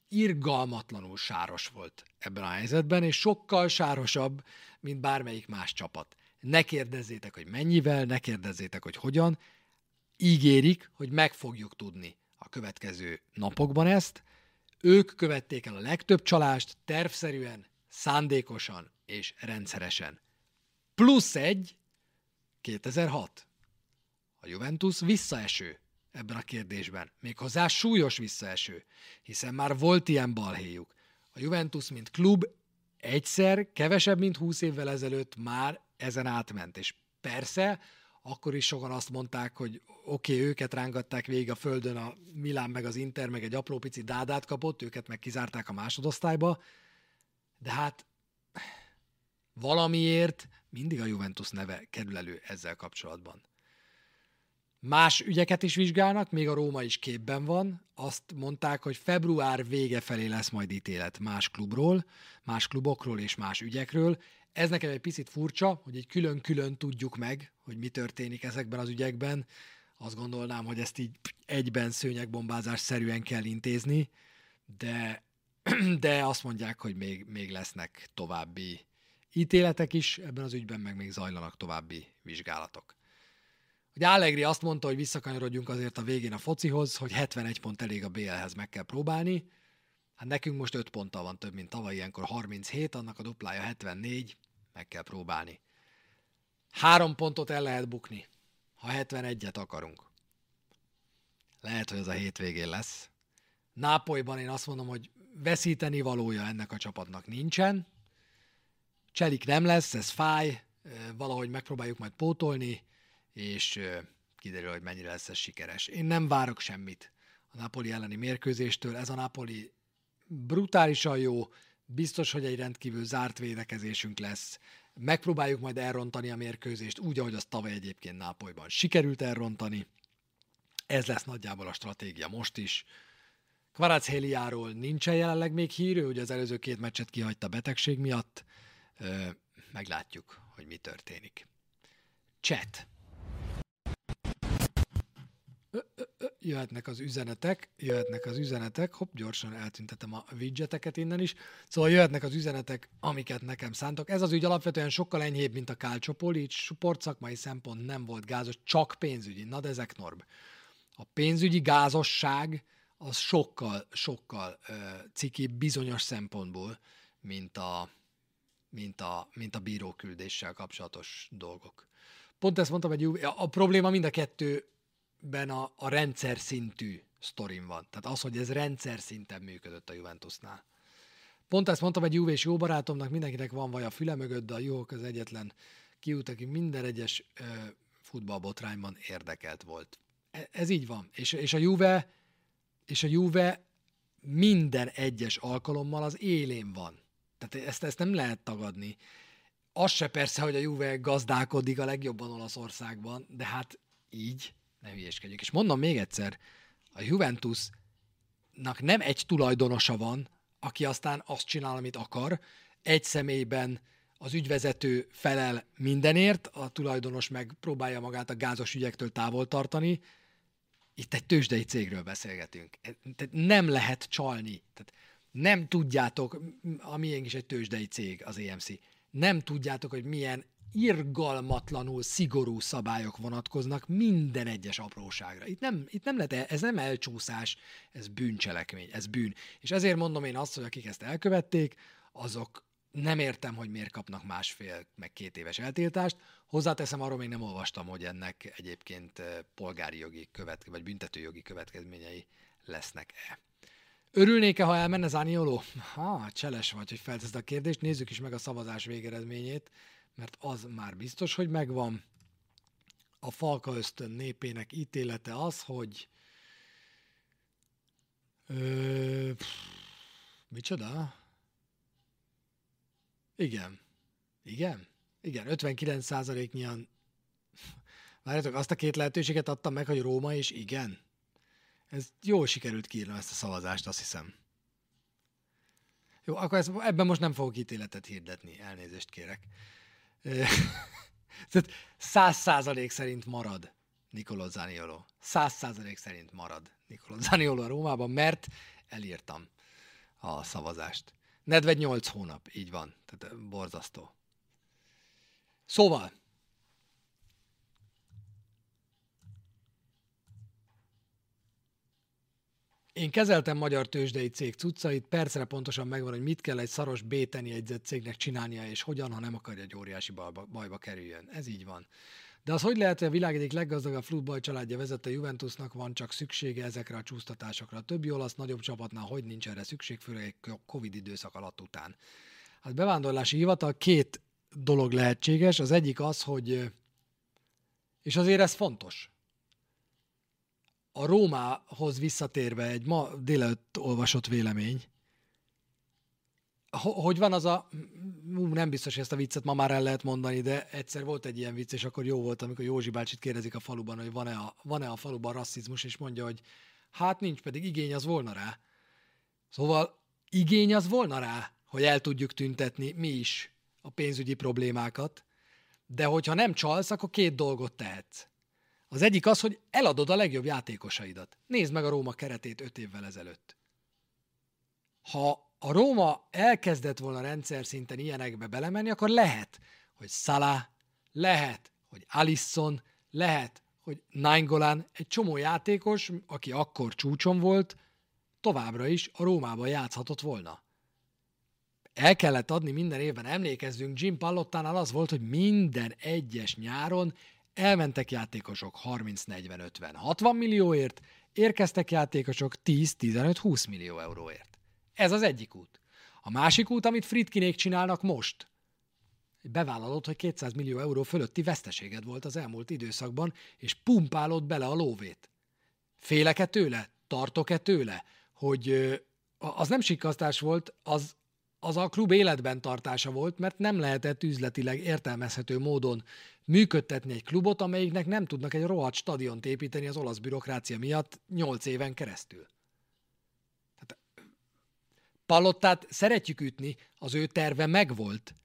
irgalmatlanul sáros volt ebben a helyzetben, és sokkal sárosabb, mint bármelyik más csapat. Ne kérdezzétek, hogy mennyivel, ne kérdezzétek, hogy hogyan. Ígérik, hogy meg fogjuk tudni a következő napokban ezt. Ők követték el a legtöbb csalást, tervszerűen, szándékosan, és rendszeresen. Plusz egy, 2006. A Juventus visszaeső ebben a kérdésben. Méghozzá súlyos visszaeső, hiszen már volt ilyen balhéjuk. A Juventus, mint klub, egyszer, kevesebb, mint 20 évvel ezelőtt már ezen átment. És persze, akkor is sokan azt mondták, hogy oké, okay, őket rángatták végig a földön, a Milán meg az Inter meg egy apró pici dádát kapott, őket meg kizárták a másodosztályba, de hát valamiért mindig a Juventus neve kerül elő ezzel kapcsolatban. Más ügyeket is vizsgálnak, még a Róma is képben van. Azt mondták, hogy február vége felé lesz majd ítélet más klubról, más klubokról és más ügyekről. Ez nekem egy picit furcsa, hogy egy külön-külön tudjuk meg, hogy mi történik ezekben az ügyekben. Azt gondolnám, hogy ezt így egyben szőnyegbombázás szerűen kell intézni, de, [CLEARS THROAT] de azt mondják, hogy még, még lesznek további ítéletek is, ebben az ügyben meg még zajlanak további vizsgálatok. Hogy Allegri azt mondta, hogy visszakanyarodjunk azért a végén a focihoz, hogy 71 pont elég a BL-hez meg kell próbálni. Hát nekünk most 5 ponttal van több, mint tavaly, ilyenkor 37, annak a duplája 74, meg kell próbálni. Három pontot el lehet bukni, ha 71-et akarunk. Lehet, hogy ez a hétvégén lesz. Nápolyban én azt mondom, hogy veszíteni valója ennek a csapatnak nincsen. Cselik nem lesz, ez fáj, valahogy megpróbáljuk majd pótolni, és kiderül, hogy mennyire lesz ez sikeres. Én nem várok semmit a Napoli elleni mérkőzéstől. Ez a Napoli brutálisan jó, biztos, hogy egy rendkívül zárt védekezésünk lesz. Megpróbáljuk majd elrontani a mérkőzést, úgy, ahogy az tavaly egyébként Nápolyban sikerült elrontani. Ez lesz nagyjából a stratégia most is. Kvarácz Héliáról nincsen jelenleg még hír, hogy az előző két meccset kihagyta betegség miatt. Meglátjuk, hogy mi történik. Chat. Jöhetnek az üzenetek, jöhetnek az üzenetek, hopp, gyorsan eltüntetem a widgeteket innen is, szóval jöhetnek az üzenetek, amiket nekem szántok. Ez az ügy alapvetően sokkal enyhébb, mint a Kálcsopol, így sportszakmai szempont nem volt gázos, csak pénzügyi. Na de ezek norm. A pénzügyi gázosság az sokkal, sokkal uh, ciki bizonyos szempontból, mint a, mint a, mint a bíróküldéssel kapcsolatos dolgok. Pont ezt mondtam, hogy a probléma mind a kettőben a, a rendszer szintű sztorim van. Tehát az, hogy ez rendszer szinten működött a Juventusnál. Pont ezt mondtam egy Juve jó barátomnak, mindenkinek van vaj a füle mögött, de a Juhok az egyetlen kiút, aki minden egyes ö, futballbotrányban érdekelt volt. E, ez így van. És, és a Juve és a Juve minden egyes alkalommal az élén van. Tehát ezt, ezt nem lehet tagadni. Az se persze, hogy a Juve gazdálkodik a legjobban Olaszországban, de hát így ne hülyéskedjük. És mondom még egyszer, a Juventusnak nem egy tulajdonosa van, aki aztán azt csinál, amit akar, egy személyben az ügyvezető felel mindenért, a tulajdonos meg próbálja magát a gázos ügyektől távol tartani, itt egy tőzsdei cégről beszélgetünk. Tehát nem lehet csalni. Tehát nem tudjátok, a miénk is egy tőzsdei cég, az EMC, nem tudjátok, hogy milyen irgalmatlanul szigorú szabályok vonatkoznak minden egyes apróságra. Itt nem, itt nem lehet, ez nem elcsúszás, ez bűncselekmény, ez bűn. És ezért mondom én azt, hogy akik ezt elkövették, azok nem értem, hogy miért kapnak másfél, meg két éves eltiltást. Hozzáteszem, arról még nem olvastam, hogy ennek egyébként eh, polgári jogi követke, vagy büntetőjogi következményei lesznek-e. Örülnék-e, ha elmenne Zánioló? Ha, cseles vagy, hogy felteszed a kérdést. Nézzük is meg a szavazás végeredményét, mert az már biztos, hogy megvan. A Falka ösztön népének ítélete az, hogy Ö, pff, micsoda? Igen. Igen? Igen, 59 százaléknyian. Várjátok, azt a két lehetőséget adtam meg, hogy Róma és igen. Ez jól sikerült kiírnom ezt a szavazást, azt hiszem. Jó, akkor ezt, ebben most nem fogok ítéletet hirdetni, elnézést kérek. [LAUGHS] Tehát száz százalék szerint marad Nicolò Zaniolo. Száz százalék szerint marad Nicolò Zaniolo a Rómában, mert elírtam a szavazást. Nedved 8 hónap, így van. Tehát borzasztó. Szóval, Én kezeltem magyar tőzsdei cég cuccait, percre pontosan megvan, hogy mit kell egy szaros béteni egyzett cégnek csinálnia, és hogyan, ha nem akarja, egy óriási bajba, bajba kerüljön. Ez így van. De az hogy lehet, hogy a világ egyik leggazdagabb futball családja vezette Juventusnak van csak szüksége ezekre a csúsztatásokra. A többi olasz nagyobb csapatnál hogy nincs erre szükség, főleg egy Covid időszak alatt után. Hát bevándorlási hivatal két dolog lehetséges. Az egyik az, hogy, és azért ez fontos, a Rómához visszatérve egy ma délelőtt olvasott vélemény, hogy van az a, nem biztos, hogy ezt a viccet ma már el lehet mondani, de egyszer volt egy ilyen vicc, és akkor jó volt, amikor Józsi bácsit kérdezik a faluban, hogy van-e a, van-e a faluban rasszizmus, és mondja, hogy hát nincs, pedig igény az volna rá. Szóval igény az volna rá, hogy el tudjuk tüntetni mi is a pénzügyi problémákat, de hogyha nem csalsz, akkor két dolgot tehetsz. Az egyik az, hogy eladod a legjobb játékosaidat. Nézd meg a Róma keretét öt évvel ezelőtt. Ha a Róma elkezdett volna rendszer szinten ilyenekbe belemenni, akkor lehet, hogy Salah, lehet, hogy Alisson, lehet, hogy Nainggolan, egy csomó játékos, aki akkor csúcson volt, továbbra is a Rómában játszhatott volna. El kellett adni minden évben, emlékezzünk, Jim Pallottánál az volt, hogy minden egyes nyáron elmentek játékosok 30-40-50, 60 millióért, érkeztek játékosok 10-15-20 millió euróért. Ez az egyik út. A másik út, amit Fritkinék csinálnak most, bevállalod, hogy 200 millió euró fölötti veszteséged volt az elmúlt időszakban, és pumpálod bele a lóvét. Félek-e tőle? Tartok-e tőle? Hogy az nem sikasztás volt, az, az a klub életben tartása volt, mert nem lehetett üzletileg értelmezhető módon működtetni egy klubot, amelyiknek nem tudnak egy rohadt stadiont építeni az olasz bürokrácia miatt 8 éven keresztül. Tehát, Palottát szeretjük ütni, az ő terve megvolt.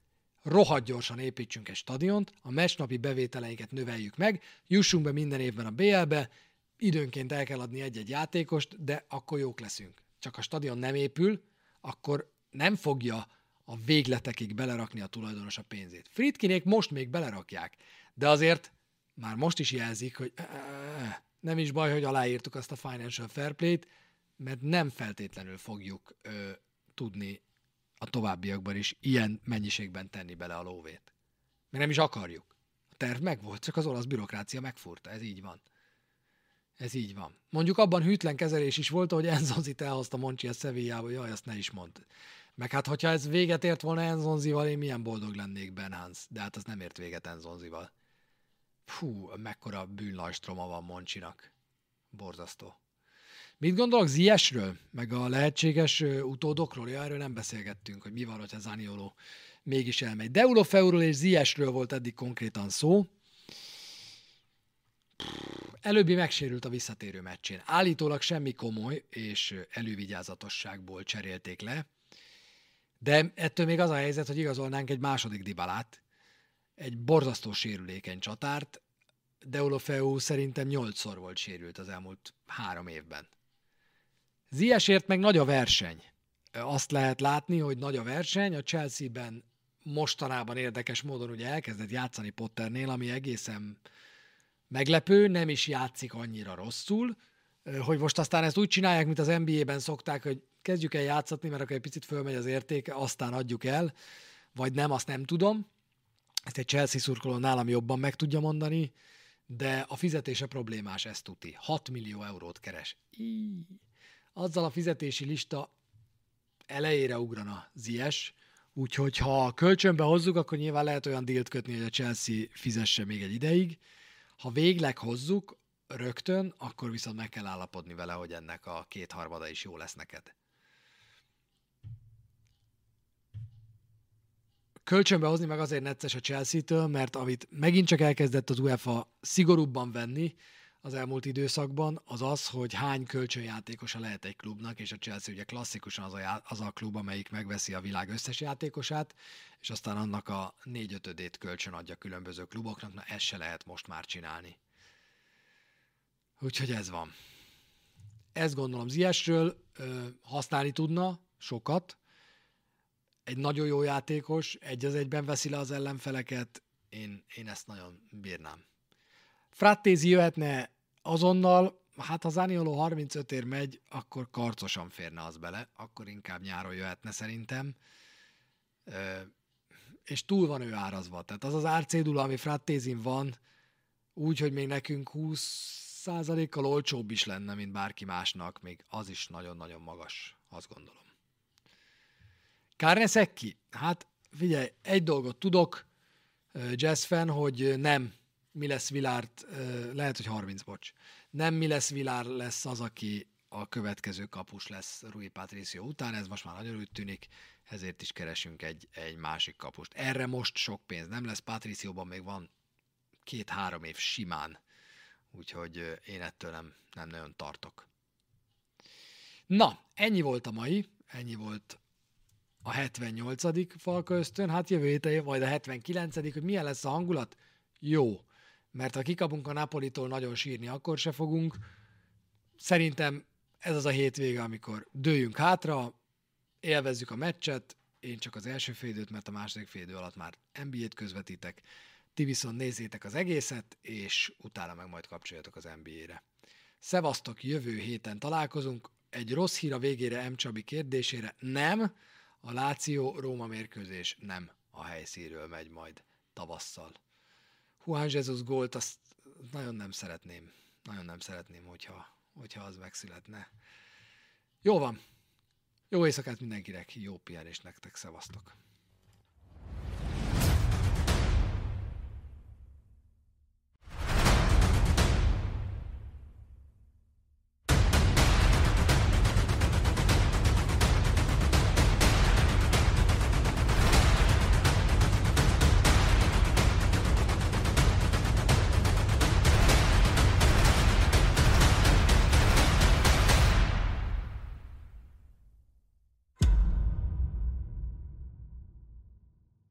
Rohadt gyorsan építsünk egy stadiont, a meccsnapi bevételeinket növeljük meg, jussunk be minden évben a BL-be, időnként el kell adni egy-egy játékost, de akkor jók leszünk. Csak a stadion nem épül, akkor nem fogja a végletekig belerakni a tulajdonos a pénzét. Fritkinék most még belerakják, de azért már most is jelzik, hogy nem is baj, hogy aláírtuk azt a Financial Fair Play-t, mert nem feltétlenül fogjuk ö, tudni a továbbiakban is ilyen mennyiségben tenni bele a lóvét. Mert nem is akarjuk. A terv megvolt, csak az olasz bürokrácia megfurta, ez így van. Ez így van. Mondjuk abban hűtlen kezelés is volt, hogy Enzonzit elhozta Moncsi a Sevillába, jaj, azt ne is mond. Meg hát, hogyha ez véget ért volna Enzonzival, én milyen boldog lennék Ben Hans. De hát az nem ért véget Enzonzival. Fú, mekkora bűnlajstroma van Moncsinak. Borzasztó. Mit gondolok Ziesről, meg a lehetséges utódokról? Ja, erről nem beszélgettünk, hogy mi van, hogyha Zanioló mégis elmegy. Deulofeuról és Ziesről volt eddig konkrétan szó. Előbbi megsérült a visszatérő meccsén. Állítólag semmi komoly és elővigyázatosságból cserélték le, de ettől még az a helyzet, hogy igazolnánk egy második dibalát, egy borzasztó sérülékeny csatárt, Deulofeu szerintem nyolcszor volt sérült az elmúlt három évben. Ziesért meg nagy a verseny. Azt lehet látni, hogy nagy a verseny. A Chelsea-ben mostanában érdekes módon ugye elkezdett játszani Potternél, ami egészen meglepő, nem is játszik annyira rosszul, hogy most aztán ezt úgy csinálják, mint az NBA-ben szokták, hogy kezdjük el játszatni, mert akkor egy picit fölmegy az értéke, aztán adjuk el, vagy nem, azt nem tudom. Ezt egy Chelsea szurkoló nálam jobban meg tudja mondani, de a fizetése problémás, ezt tuti. 6 millió eurót keres. Íí. Azzal a fizetési lista elejére ugrana Zies, úgyhogy ha kölcsönbe hozzuk, akkor nyilván lehet olyan dílt kötni, hogy a Chelsea fizesse még egy ideig. Ha végleg hozzuk, rögtön, akkor viszont meg kell állapodni vele, hogy ennek a kétharmada is jó lesz neked. Kölcsönbe hozni meg azért necces a Chelsea-től, mert amit megint csak elkezdett az UEFA szigorúbban venni az elmúlt időszakban, az az, hogy hány kölcsönjátékosa lehet egy klubnak, és a Chelsea ugye klasszikusan az a, az a klub, amelyik megveszi a világ összes játékosát, és aztán annak a négyötödét kölcsön adja különböző kluboknak, na ezt se lehet most már csinálni. Úgyhogy ez van. Ezt gondolom Ziesről használni tudna sokat. Egy nagyon jó játékos, egy az egyben veszi le az ellenfeleket. Én, én ezt nagyon bírnám. Frattézi jöhetne azonnal, hát ha Zaniolo 35 ér megy, akkor karcosan férne az bele, akkor inkább nyáron jöhetne szerintem. Ö, és túl van ő árazva. Tehát az az árcédula, ami Frattézin van, úgy, hogy még nekünk 20 százalékkal olcsóbb is lenne, mint bárki másnak, még az is nagyon-nagyon magas, azt gondolom. Kárneszekki? Hát figyelj, egy dolgot tudok, jazz fan, hogy nem mi lesz Vilárt, lehet, hogy 30, bocs, nem mi lesz Vilár lesz az, aki a következő kapus lesz Rui Patricio után, ez most már nagyon úgy tűnik, ezért is keresünk egy, egy másik kapust. Erre most sok pénz nem lesz, Patricióban még van két-három év simán úgyhogy én ettől nem, nem nagyon tartok. Na, ennyi volt a mai, ennyi volt a 78. Falka ösztön, hát jövő héten majd a 79. hogy milyen lesz a hangulat? Jó, mert ha kikapunk a Napolitól nagyon sírni, akkor se fogunk. Szerintem ez az a hétvége, amikor dőjünk hátra, élvezzük a meccset, én csak az első félidőt, mert a második félidő alatt már NBA-t közvetítek, ti viszont nézzétek az egészet, és utána meg majd kapcsoljatok az NBA-re. Szevasztok, jövő héten találkozunk. egy rossz hír a végére M. Csabi kérdésére, nem, a Láció-Róma mérkőzés nem a helyszíről megy majd tavasszal. Juan Jesus gólt, azt nagyon nem szeretném, nagyon nem szeretném, hogyha, hogyha az megszületne. Jó van. Jó éjszakát mindenkinek, jó pihenést nektek, szevasztok!